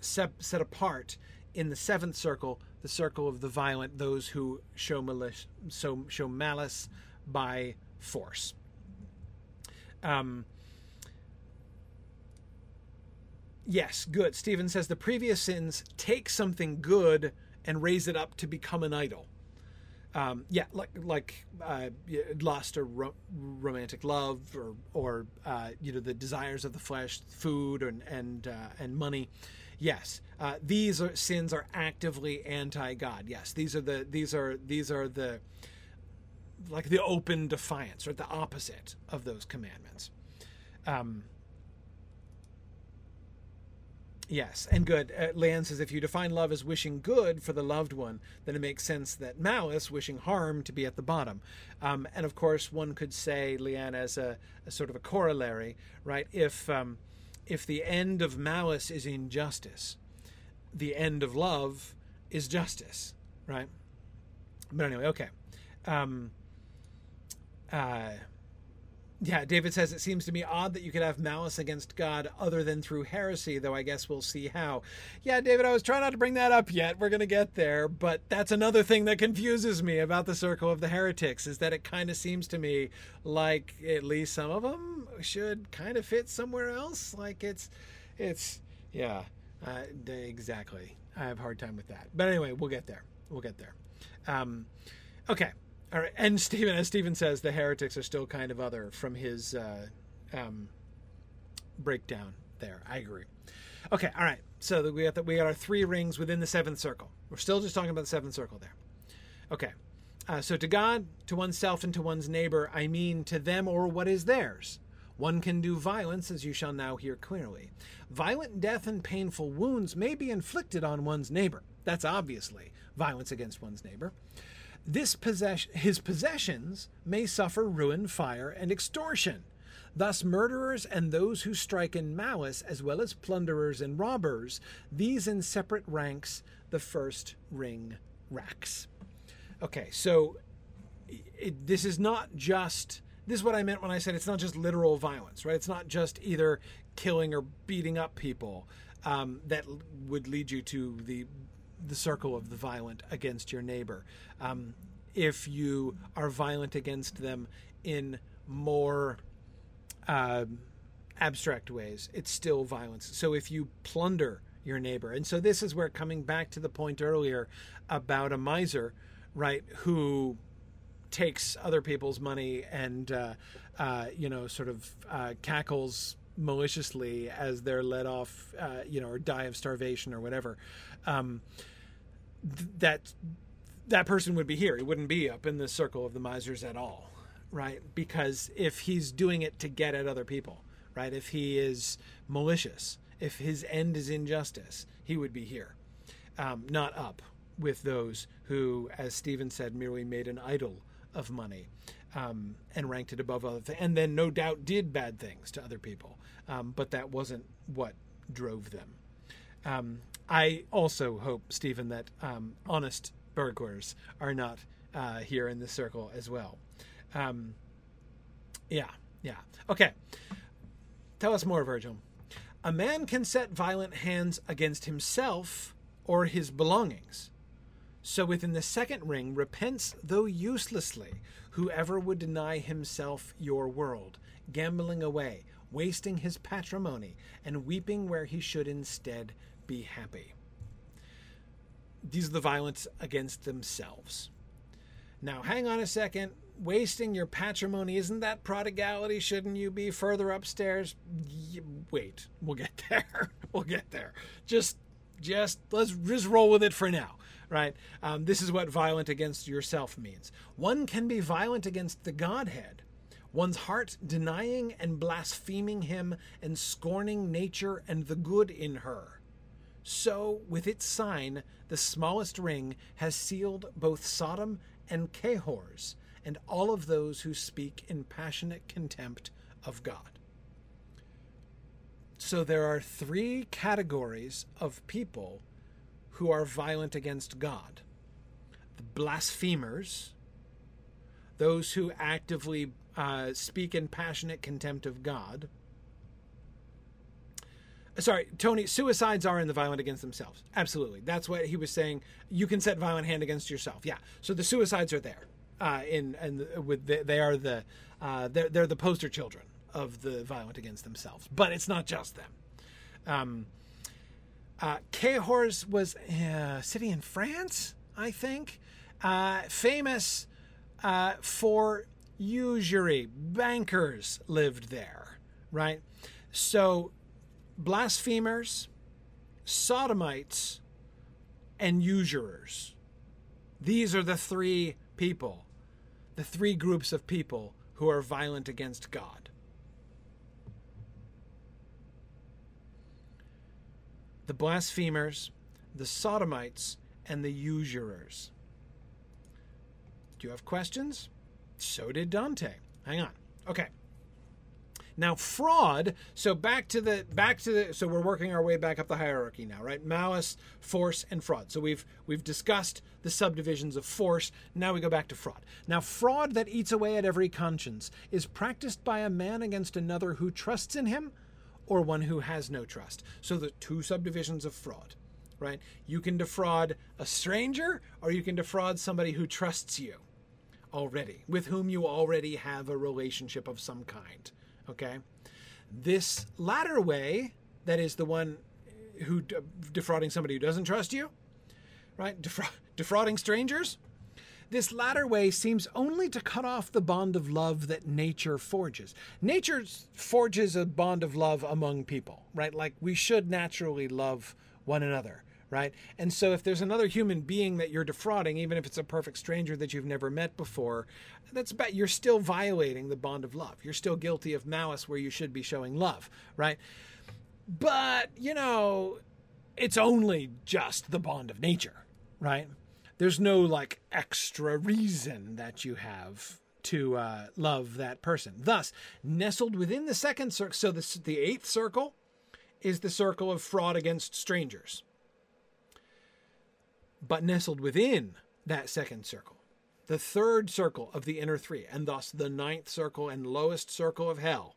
[SPEAKER 2] set, set apart in the seventh circle, the circle of the violent, those who show malice, so show malice by force. Um, yes, good. Stephen says the previous sins take something good and raise it up to become an idol. Um, yeah, like like uh, lust or ro- romantic love, or or uh, you know the desires of the flesh, food and and uh, and money. Yes, uh, these are, sins are actively anti-God. Yes, these are the these are these are the like the open defiance, or the opposite of those commandments. Um, Yes, and good. Uh, says if you define love as wishing good for the loved one, then it makes sense that malice, wishing harm, to be at the bottom. Um, and of course, one could say, Leanne, as a, a sort of a corollary, right? If um, if the end of malice is injustice, the end of love is justice, right? But anyway, okay. Um, uh, yeah, David says it seems to me odd that you could have malice against God other than through heresy, though I guess we'll see how. Yeah, David, I was trying not to bring that up yet. We're going to get there, but that's another thing that confuses me about the circle of the heretics is that it kind of seems to me like at least some of them should kind of fit somewhere else. Like it's, it's, yeah, uh, exactly. I have a hard time with that. But anyway, we'll get there. We'll get there. Um, okay. All right, and Stephen, as Stephen says, the heretics are still kind of other from his uh, um, breakdown there. I agree. Okay, all right. So we got the, we got our three rings within the seventh circle. We're still just talking about the seventh circle there. Okay. Uh, so to God, to oneself, and to one's neighbor, I mean to them or what is theirs. One can do violence, as you shall now hear clearly. Violent death and painful wounds may be inflicted on one's neighbor. That's obviously violence against one's neighbor. This possession, his possessions may suffer ruin, fire, and extortion. Thus, murderers and those who strike in malice, as well as plunderers and robbers, these in separate ranks, the first ring racks. Okay, so it, this is not just. This is what I meant when I said it's not just literal violence, right? It's not just either killing or beating up people um, that would lead you to the the circle of the violent against your neighbor. Um, if you are violent against them in more uh, abstract ways, it's still violence. So if you plunder your neighbor, and so this is where coming back to the point earlier about a miser, right, who takes other people's money and uh, uh, you know sort of uh, cackles maliciously as they're let off, uh, you know, or die of starvation or whatever. Um, th- that that person would be here. He wouldn't be up in the circle of the misers at all, right? Because if he's doing it to get at other people, right? If he is malicious, if his end is injustice, he would be here, um, not up with those who, as Stephen said, merely made an idol of money um, and ranked it above other things, and then no doubt did bad things to other people, um, but that wasn't what drove them. I also hope, Stephen, that um, honest burglars are not uh, here in this circle as well. Um, yeah, yeah. Okay. Tell us more, Virgil. A man can set violent hands against himself or his belongings. So within the second ring, repents though uselessly, whoever would deny himself your world, gambling away, wasting his patrimony, and weeping where he should instead be happy. These are the violence against themselves. Now, hang on a second. Wasting your patrimony, isn't that prodigality? Shouldn't you be further upstairs? Wait, we'll get there. we'll get there. Just, just let's just roll with it for now right? Um, this is what violent against yourself means. One can be violent against the Godhead, one's heart denying and blaspheming him and scorning nature and the good in her. So, with its sign, the smallest ring has sealed both Sodom and Cahors, and all of those who speak in passionate contempt of God. So, there are three categories of people who are violent against God the blasphemers, those who actively uh, speak in passionate contempt of God. Sorry, Tony, suicides are in the violent against themselves. Absolutely. That's what he was saying. You can set violent hand against yourself. Yeah. So the suicides are there. Uh, in and with the, they are the uh, they're, they're the poster children of the violent against themselves. But it's not just them. Um, uh, Cahors was a city in France, I think, uh, famous uh, for usury. Bankers lived there, right? So, blasphemers, sodomites, and usurers. These are the three people, the three groups of people who are violent against God. the blasphemers, the sodomites, and the usurers. Do you have questions? So did Dante. Hang on. Okay. Now fraud, so back to the back to the so we're working our way back up the hierarchy now, right? Malice, force and fraud. So we've we've discussed the subdivisions of force. Now we go back to fraud. Now fraud that eats away at every conscience is practiced by a man against another who trusts in him or one who has no trust. So the two subdivisions of fraud, right? You can defraud a stranger or you can defraud somebody who trusts you already, with whom you already have a relationship of some kind, okay? This latter way, that is the one who defrauding somebody who doesn't trust you, right? Defra- defrauding strangers, this latter way seems only to cut off the bond of love that nature forges. Nature forges a bond of love among people, right? Like we should naturally love one another, right? And so if there's another human being that you're defrauding, even if it's a perfect stranger that you've never met before, that's about you're still violating the bond of love. You're still guilty of malice where you should be showing love, right? But, you know, it's only just the bond of nature, right? there's no like extra reason that you have to uh, love that person. Thus, nestled within the second circle, so this, the eighth circle is the circle of fraud against strangers. But nestled within that second circle, the third circle of the inner three, and thus the ninth circle and lowest circle of hell,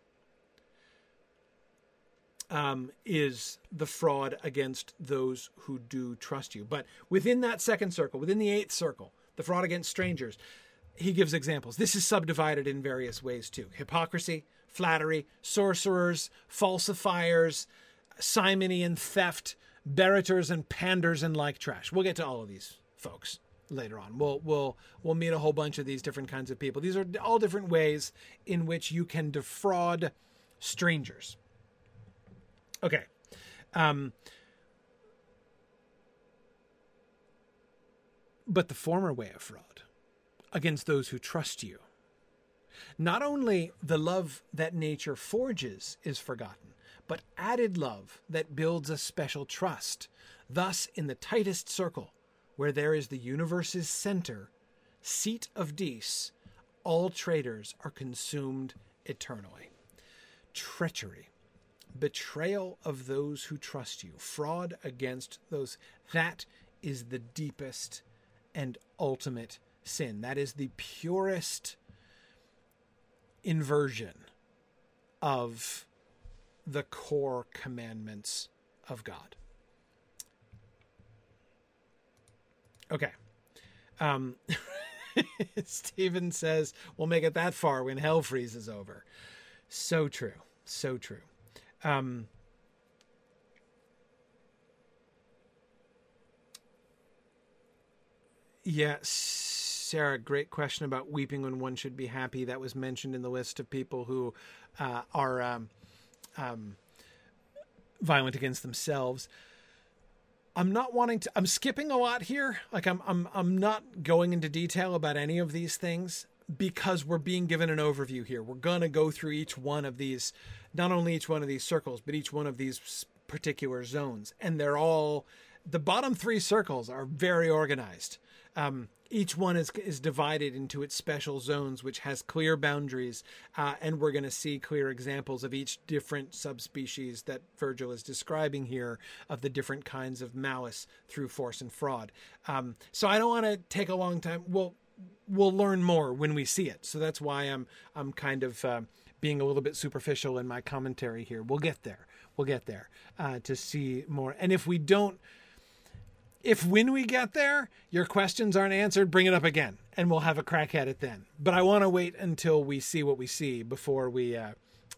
[SPEAKER 2] um, is the fraud against those who do trust you. But within that second circle, within the eighth circle, the fraud against strangers, he gives examples. This is subdivided in various ways too hypocrisy, flattery, sorcerers, falsifiers, simony and theft, barrators and panders and like trash. We'll get to all of these folks later on. We'll we'll we'll meet a whole bunch of these different kinds of people. These are all different ways in which you can defraud strangers. Okay. Um, but the former way of fraud against those who trust you. Not only the love that nature forges is forgotten, but added love that builds a special trust. Thus, in the tightest circle, where there is the universe's center, seat of Dis, all traitors are consumed eternally. Treachery, betrayal of those who trust you, fraud against those, that is the deepest and ultimate sin. That is the purest inversion of the core commandments of God. Okay. Um, Stephen says, we'll make it that far when hell freezes over. So true. So true. Um, yeah, Sarah, great question about weeping when one should be happy. That was mentioned in the list of people who uh, are um, um, violent against themselves. I'm not wanting to. I'm skipping a lot here. Like I'm, I'm, I'm not going into detail about any of these things because we're being given an overview here. We're gonna go through each one of these, not only each one of these circles, but each one of these particular zones, and they're all. The bottom three circles are very organized. Um, each one is is divided into its special zones, which has clear boundaries, uh, and we're going to see clear examples of each different subspecies that Virgil is describing here of the different kinds of malice through force and fraud. Um, so I don't want to take a long time. We'll we'll learn more when we see it. So that's why I'm I'm kind of uh, being a little bit superficial in my commentary here. We'll get there. We'll get there uh, to see more. And if we don't if when we get there your questions aren't answered, bring it up again, and we'll have a crack at it then. But I want to wait until we see what we see before we uh,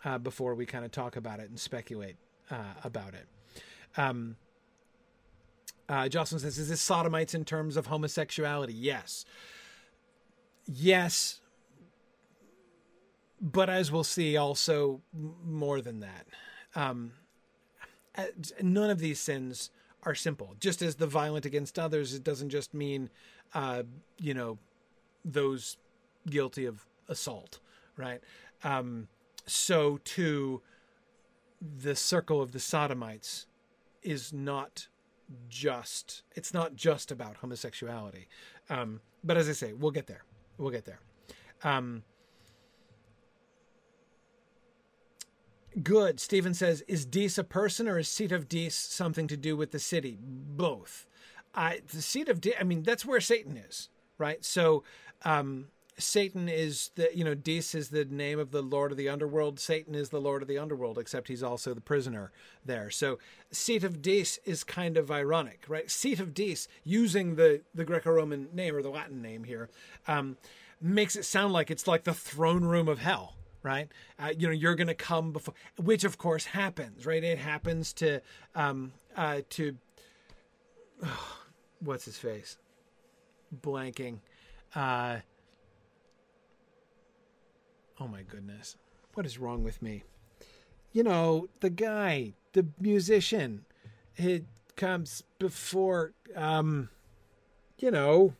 [SPEAKER 2] uh, before we kind of talk about it and speculate uh, about it. Um, uh, Jocelyn says, "Is this sodomites in terms of homosexuality?" Yes, yes, but as we'll see, also more than that. Um, uh, none of these sins are simple. Just as the violent against others, it doesn't just mean, uh, you know, those guilty of assault, right? Um, so too, the circle of the sodomites is not just. It's not just about homosexuality. Um, but as I say, we'll get there. We'll get there. Um, Good. Stephen says, is Dis a person or is seat of Dis something to do with the city? Both. I, the seat of Dis, I mean, that's where Satan is, right? So, um, Satan is the, you know, Dis is the name of the Lord of the underworld. Satan is the Lord of the underworld, except he's also the prisoner there. So, seat of Dis is kind of ironic, right? Seat of Dis, using the, the Greco Roman name or the Latin name here, um, makes it sound like it's like the throne room of hell, right? Uh, you know, you're going to come before, which of course happens, right? It happens to, um, uh, to, oh, what's his face? Blanking. Uh, oh my goodness. What is wrong with me? You know, the guy, the musician, it comes before, um, you know,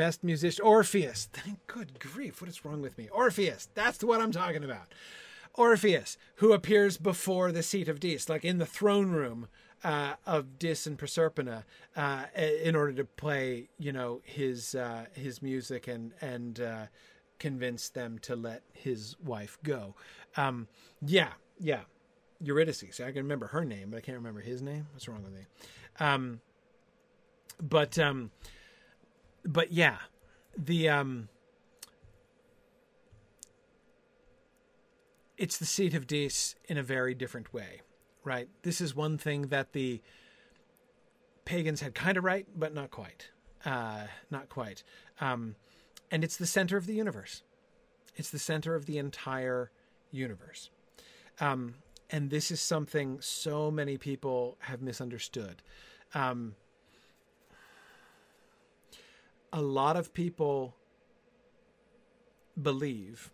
[SPEAKER 2] best musician Orpheus. Thank good grief, what is wrong with me? Orpheus, that's what I'm talking about. Orpheus, who appears before the seat of Dis, like in the throne room uh, of Dis and Proserpina, uh, in order to play, you know, his uh, his music and and uh, convince them to let his wife go. Um, yeah, yeah, Eurydice. I can remember her name, but I can't remember his name. What's wrong with me? Um, but um, but yeah, the um, it's the seat of Dis in a very different way, right? This is one thing that the pagans had kind of right, but not quite, uh, not quite. Um, and it's the center of the universe. It's the center of the entire universe. Um, and this is something so many people have misunderstood. Um, a lot of people believe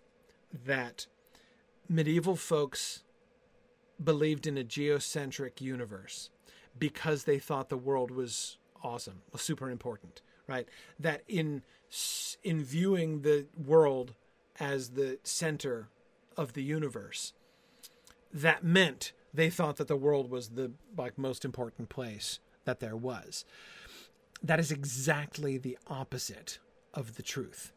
[SPEAKER 2] that medieval folks believed in a geocentric universe because they thought the world was awesome, super important, right? That in in viewing the world as the center of the universe, that meant they thought that the world was the like most important place that there was. That is exactly the opposite of the truth.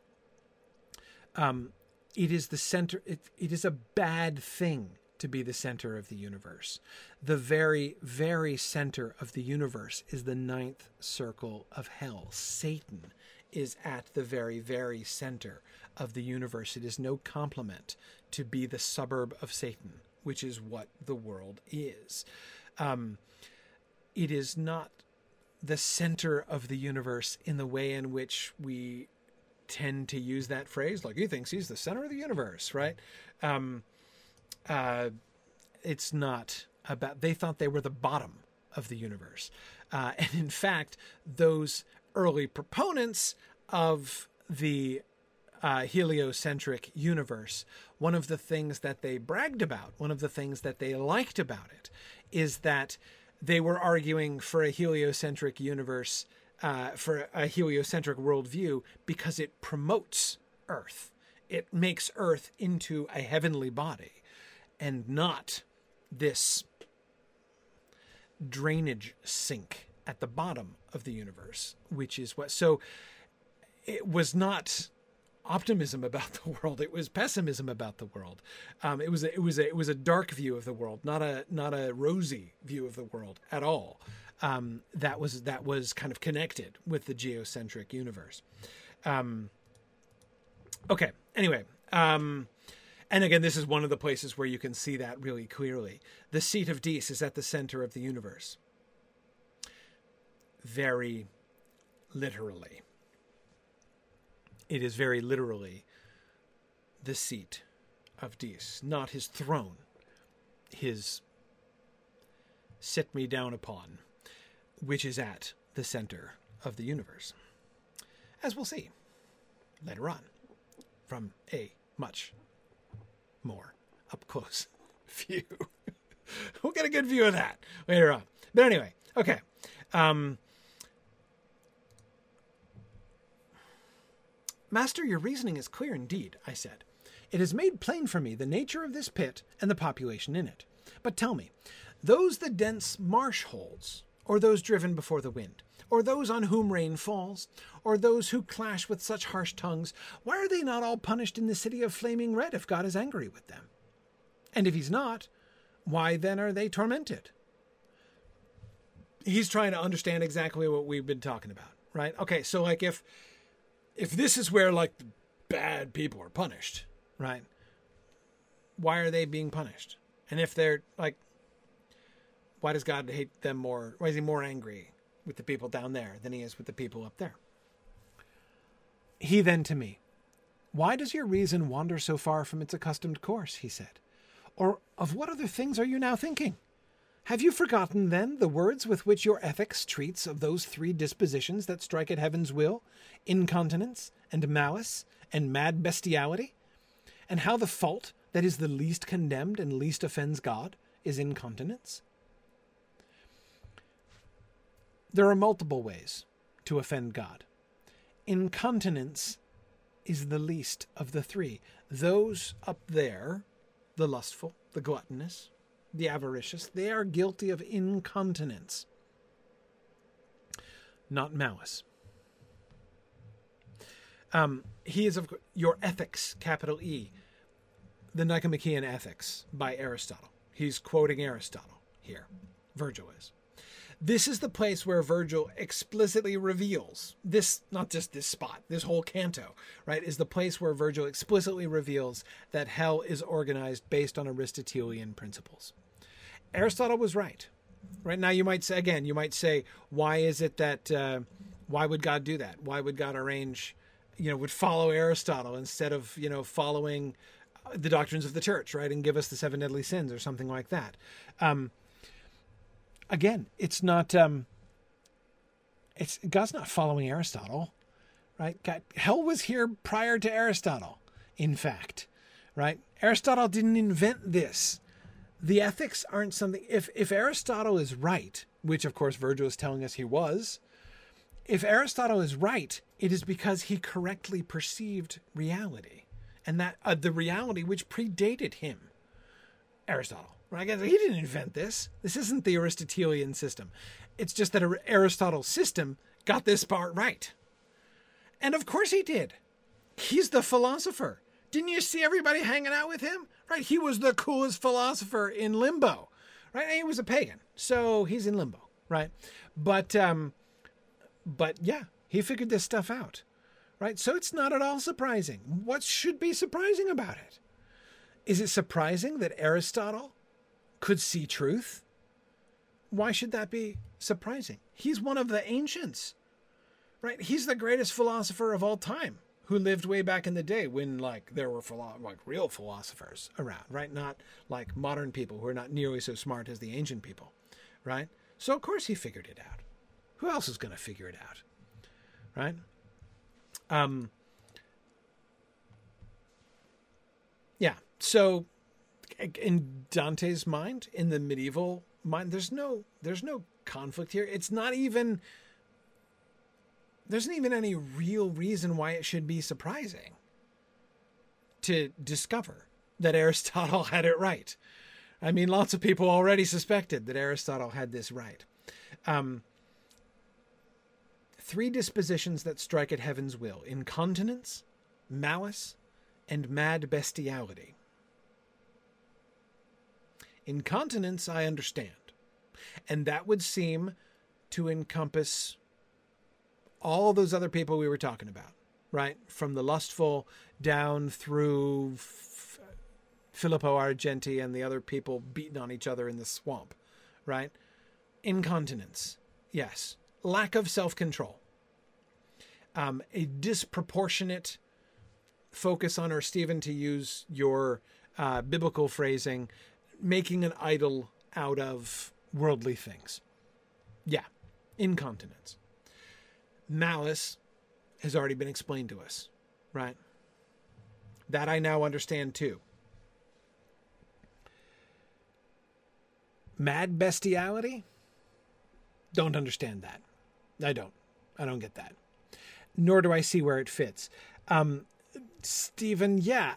[SPEAKER 2] Um, it is the center. It, it is a bad thing to be the center of the universe. The very, very center of the universe is the ninth circle of hell. Satan is at the very, very center of the universe. It is no compliment to be the suburb of Satan, which is what the world is. Um, it is not the center of the universe in the way in which we tend to use that phrase. Like he thinks he's the center of the universe, right? Um, uh, it's not about. They thought they were the bottom of the universe, uh, and in fact, those early proponents of the uh, heliocentric universe, one of the things that they bragged about, one of the things that they liked about it, is that they were arguing for a heliocentric universe, uh, for a heliocentric worldview, because it promotes Earth. It makes Earth into a heavenly body and not this drainage sink at the bottom of the universe, which is what. So it was not optimism about the world. It was pessimism about the world. Um, it was a, it was a, it was a dark view of the world, not a not a rosy view of the world at all. Um, that was that was kind of connected with the geocentric universe. Um, okay. Anyway, um, and again, this is one of the places where you can see that really clearly. The seat of Dis is at the center of the universe. Very literally it is very literally the seat of Dis, not his throne, his sit me down upon, which is at the center of the universe. As we'll see later on from a much more up close view. we'll get a good view of that later on. But anyway, okay. Um, Master, your reasoning is clear indeed, I said. It has made plain for me the nature of this pit and the population in it. But tell me, those the dense marsh holds, or those driven before the wind, or those on whom rain falls, or those who clash with such harsh tongues, why are they not all punished in the city of flaming red if God is angry with them? And if he's not, why then are they tormented? He's trying to understand exactly what we've been talking about, right? Okay, so like if if this is where like the bad people are punished, right? Why are they being punished? And if they're like, why does God hate them more? Why is he more angry with the people down there than he is with the people up there? He then to me, Why does your reason wander so far from its accustomed course? he said. Or of what other things are you now thinking? Have you forgotten, then, the words with which your ethics treats of those three dispositions that strike at heaven's will incontinence, and malice, and mad bestiality? And how the fault that is the least condemned and least offends God is incontinence? There are multiple ways to offend God. Incontinence is the least of the three. Those up there, the lustful, the gluttonous, the avaricious, they are guilty of incontinence, not malice. Um, he is of your ethics, capital E, the Nicomachean Ethics by Aristotle. He's quoting Aristotle here. Virgil is. This is the place where Virgil explicitly reveals this, not just this spot, this whole canto, right, is the place where Virgil explicitly reveals that hell is organized based on Aristotelian principles. Aristotle was right. Right now, you might say, again, you might say, why is it that, uh, why would God do that? Why would God arrange, you know, would follow Aristotle instead of, you know, following the doctrines of the church, right, and give us the seven deadly sins or something like that? Um, again, it's not. Um, it's God's not following Aristotle, right? God, hell was here prior to Aristotle. In fact, right? Aristotle didn't invent this. The ethics aren't something. If if Aristotle is right, which of course Virgil is telling us he was, if Aristotle is right, it is because he correctly perceived reality, and that uh, the reality which predated him, Aristotle. Right? He didn't invent this. This isn't the Aristotelian system. It's just that Aristotle's system got this part right. And of course he did. He's the philosopher. Didn't you see everybody hanging out with him? Right? He was the coolest philosopher in limbo. Right? And he was a pagan. So he's in limbo, right? But um but yeah, he figured this stuff out. Right? So it's not at all surprising. What should be surprising about it? Is it surprising that Aristotle could see truth? Why should that be surprising? He's one of the ancients. Right? He's the greatest philosopher of all time who lived way back in the day when like there were philo- like real philosophers around, right? Not like modern people who are not nearly so smart as the ancient people, right? So of course he figured it out. Who else is going to figure it out? Right? Um Yeah. So in Dante's mind, in the medieval mind, there's no there's no conflict here. It's not even there isn't even any real reason why it should be surprising to discover that Aristotle had it right. I mean, lots of people already suspected that Aristotle had this right. Um, three dispositions that strike at heaven's will incontinence, malice, and mad bestiality. Incontinence, I understand. And that would seem to encompass all those other people we were talking about, right? From the lustful down through F- Filippo Argenti and the other people beating on each other in the swamp, right? Incontinence, yes. Lack of self control. Um, a disproportionate focus on, or Stephen, to use your uh, biblical phrasing, making an idol out of worldly things. Yeah, incontinence malice has already been explained to us, right? That I now understand too. Mad bestiality? Don't understand that. I don't. I don't get that. Nor do I see where it fits. Um, Stephen, yeah,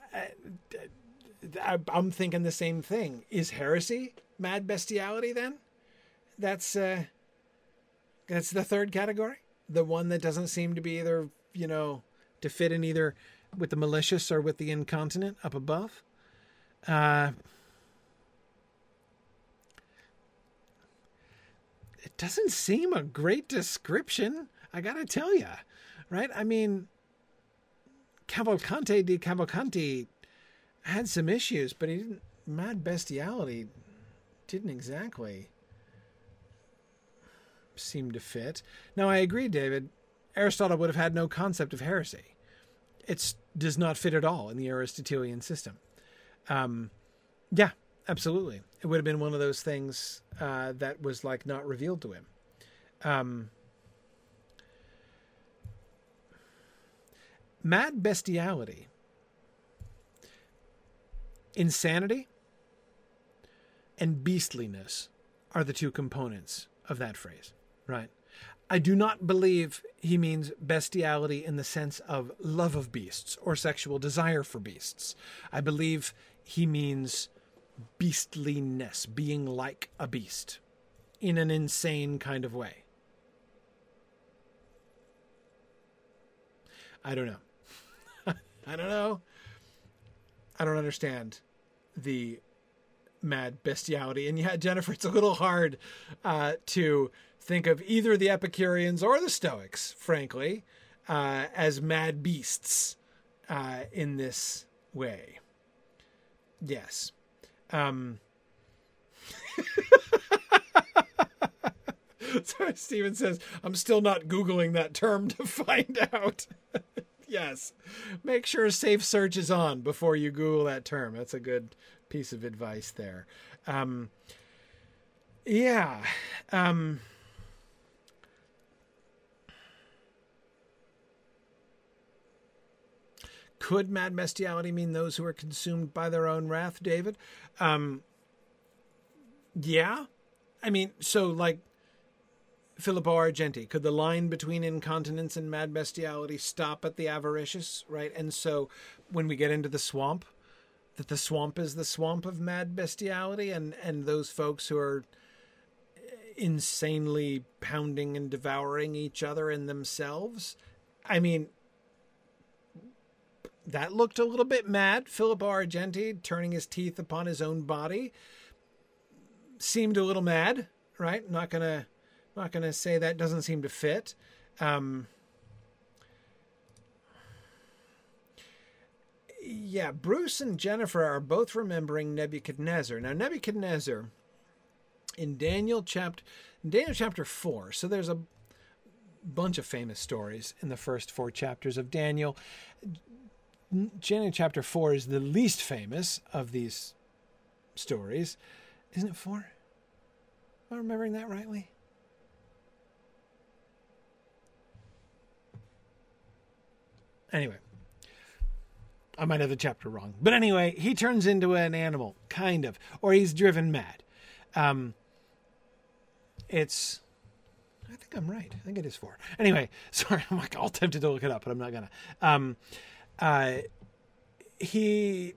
[SPEAKER 2] I, am thinking the same thing. Is heresy mad bestiality then? That's uh, that's the third category the one that doesn't seem to be either, you know, to fit in either with the malicious or with the incontinent up above. Uh, it doesn't seem a great description, I gotta tell you, right? I mean, Cavalcante di Cavalcanti had some issues, but he didn't. Mad bestiality didn't exactly seem to fit. Now, I agree, David. Aristotle would have had no concept of heresy. It does not fit at all in the Aristotelian system. Um, yeah, absolutely. It would have been one of those things uh, that was like not revealed to him. Um, mad bestiality, insanity, and beastliness are the two components of that phrase. Right. I do not believe he means bestiality in the sense of love of beasts or sexual desire for beasts. I believe he means beastliness, being like a beast in an insane kind of way. I don't know. I don't know. I don't understand the mad bestiality. And yeah, Jennifer, it's a little hard uh, to think of either the Epicureans or the Stoics, frankly, uh, as mad beasts uh, in this way. Yes. Um, so Stephen says, I'm still not Googling that term to find out. yes. Make sure safe search is on before you Google that term. That's a good piece of advice there. Um, yeah. Um, Could mad bestiality mean those who are consumed by their own wrath, David? Um, yeah. I mean, so like Filippo Argenti. Could the line between incontinence and mad bestiality stop at the avaricious, right? And so when we get into the swamp, that the swamp is the swamp of mad bestiality and and those folks who are insanely pounding and devouring each other and themselves. I mean, that looked a little bit mad. Filippo Argenti turning his teeth upon his own body seemed a little mad, right? Not gonna, not gonna say that doesn't seem to fit. Um, yeah, Bruce and Jennifer are both remembering Nebuchadnezzar. Now, Nebuchadnezzar in Daniel chapter Daniel chapter four. So there's a bunch of famous stories in the first four chapters of Daniel. Daniel chapter four is the least famous of these stories. Isn't it four? Am I remembering that rightly? Anyway, I might have the chapter wrong. But anyway, he turns into an animal, kind of, or he's driven mad. Um, it's I think I'm right. I think it is four. Anyway, sorry, I'm like all tempted to look it up, but I'm not gonna. Um, uh, he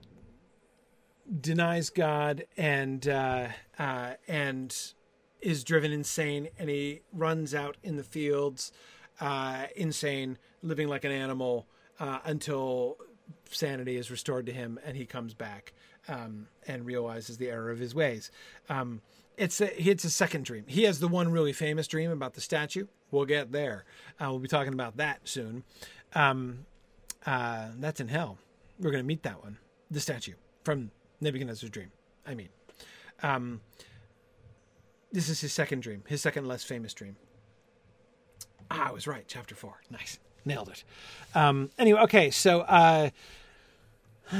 [SPEAKER 2] denies God and uh, uh, and is driven insane, and he runs out in the fields, uh, insane, living like an animal uh, until sanity is restored to him, and he comes back um, and realizes the error of his ways. Um, it's a, it's a second dream. He has the one really famous dream about the statue. We'll get there. Uh, we'll be talking about that soon. Um, uh, that's in hell. We're going to meet that one, the statue from Nebuchadnezzar's dream. I mean, um, this is his second dream, his second less famous dream. Ah, I was right. Chapter four. Nice. Nailed it. Um, anyway, okay. So, uh,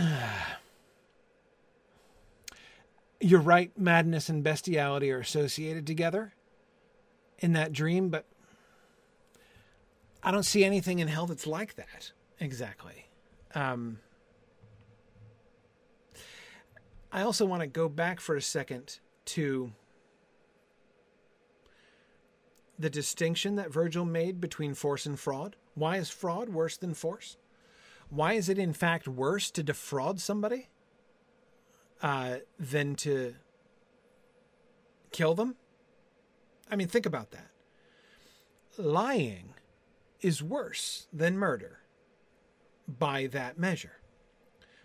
[SPEAKER 2] you're right, madness and bestiality are associated together in that dream, but I don't see anything in hell that's like that exactly. Um, I also want to go back for a second to the distinction that Virgil made between force and fraud. Why is fraud worse than force? Why is it, in fact, worse to defraud somebody uh, than to kill them? I mean, think about that. Lying is worse than murder by that measure.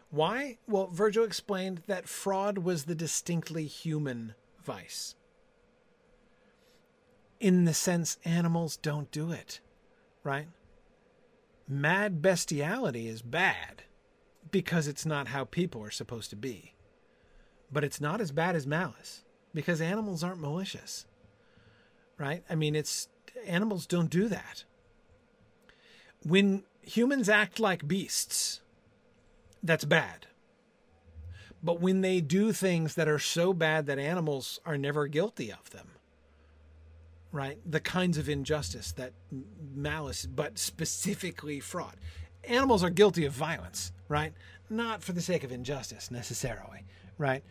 [SPEAKER 2] Why? Well, Virgil explained that fraud was the distinctly human vice. In the sense animals don't do it, right? Mad bestiality is bad because it's not how people are supposed to be. But it's not as bad as malice because animals aren't malicious, right? I mean, it's animals don't do that. When humans act like beasts, that's bad. But when they do things that are so bad that animals are never guilty of them, right? The kinds of injustice that malice, but specifically fraud. Animals are guilty of violence, right? Not for the sake of injustice necessarily, right?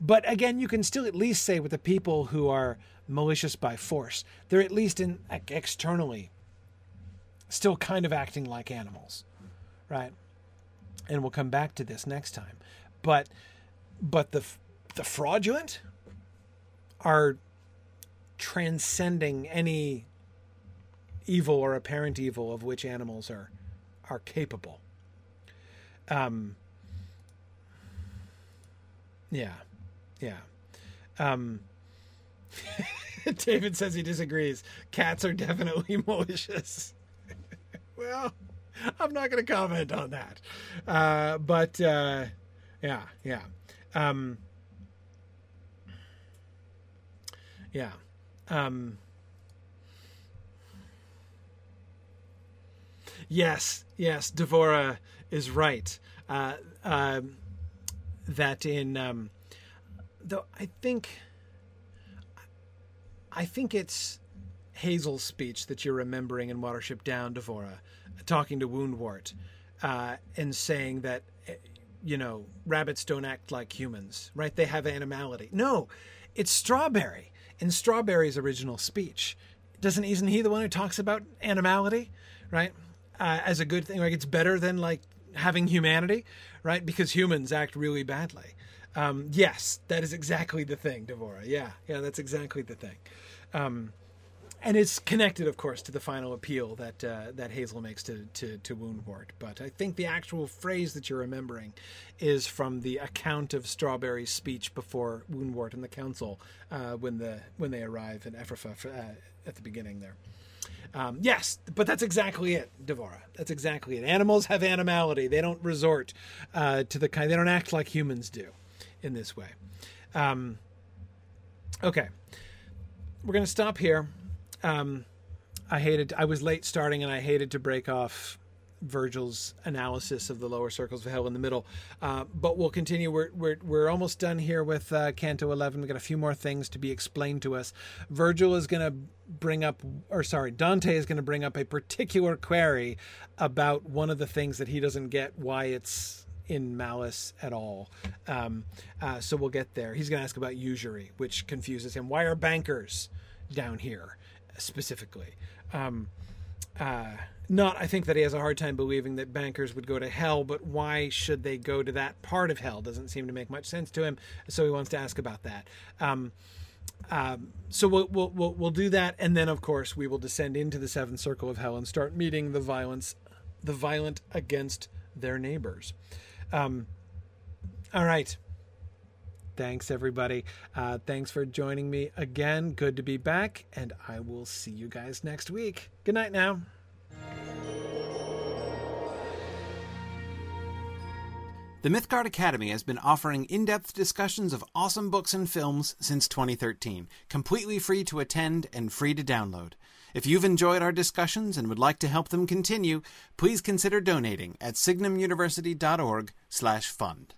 [SPEAKER 2] But again, you can still at least say with the people who are malicious by force, they're at least in externally still kind of acting like animals, right? And we'll come back to this next time. But but the the fraudulent are transcending any evil or apparent evil of which animals are are capable. Um, yeah, yeah. Um, David says he disagrees. Cats are definitely malicious. well, I'm not going to comment on that. Uh, but uh, yeah, yeah. Um, yeah. Um, yes, yes, Devora is right. Uh, uh, that in um, though I think I think it's Hazel's speech that you're remembering in Watership Down, Devora, talking to Woundwort uh, and saying that eh, you know rabbits don't act like humans, right? They have animality. No, it's Strawberry in Strawberry's original speech doesn't isn't he the one who talks about animality, right? Uh, as a good thing, like it's better than like having humanity, right? Because humans act really badly. Um, yes, that is exactly the thing, Devora. Yeah, yeah, that's exactly the thing. Um, and it's connected, of course, to the final appeal that uh, that Hazel makes to, to to Woundwort. But I think the actual phrase that you're remembering is from the account of Strawberry's speech before Woundwort and the council uh, when the when they arrive in Efrafa for, uh, at the beginning there. Um, yes, but that's exactly it, Devora. That's exactly it. Animals have animality. They don't resort uh, to the kind. They don't act like humans do in this way. Um, okay, we're going to stop here. Um, I hated. I was late starting, and I hated to break off Virgil's analysis of the lower circles of hell in the middle. Uh, but we'll continue. We're, we're, we're almost done here with uh, Canto 11. We've got a few more things to be explained to us. Virgil is going to bring up, or sorry, Dante is going to bring up a particular query about one of the things that he doesn't get why it's in malice at all. Um, uh, so we'll get there. He's going to ask about usury, which confuses him. Why are bankers down here specifically? Um, uh, not, I think that he has a hard time believing that bankers would go to hell, but why should they go to that part of hell? Doesn't seem to make much sense to him. So he wants to ask about that. Um, um, so we'll, we'll, we'll we'll do that, and then of course we will descend into the seventh circle of hell and start meeting the violence, the violent against their neighbors. Um, all right. Thanks, everybody. Uh, thanks for joining me again. Good to be back, and I will see you guys next week. Good night now.
[SPEAKER 3] The Mythgard Academy has been offering in depth discussions of awesome books and films since 2013, completely free to attend and free to download. If you've enjoyed our discussions and would like to help them continue, please consider donating at signumuniversity.org/fund.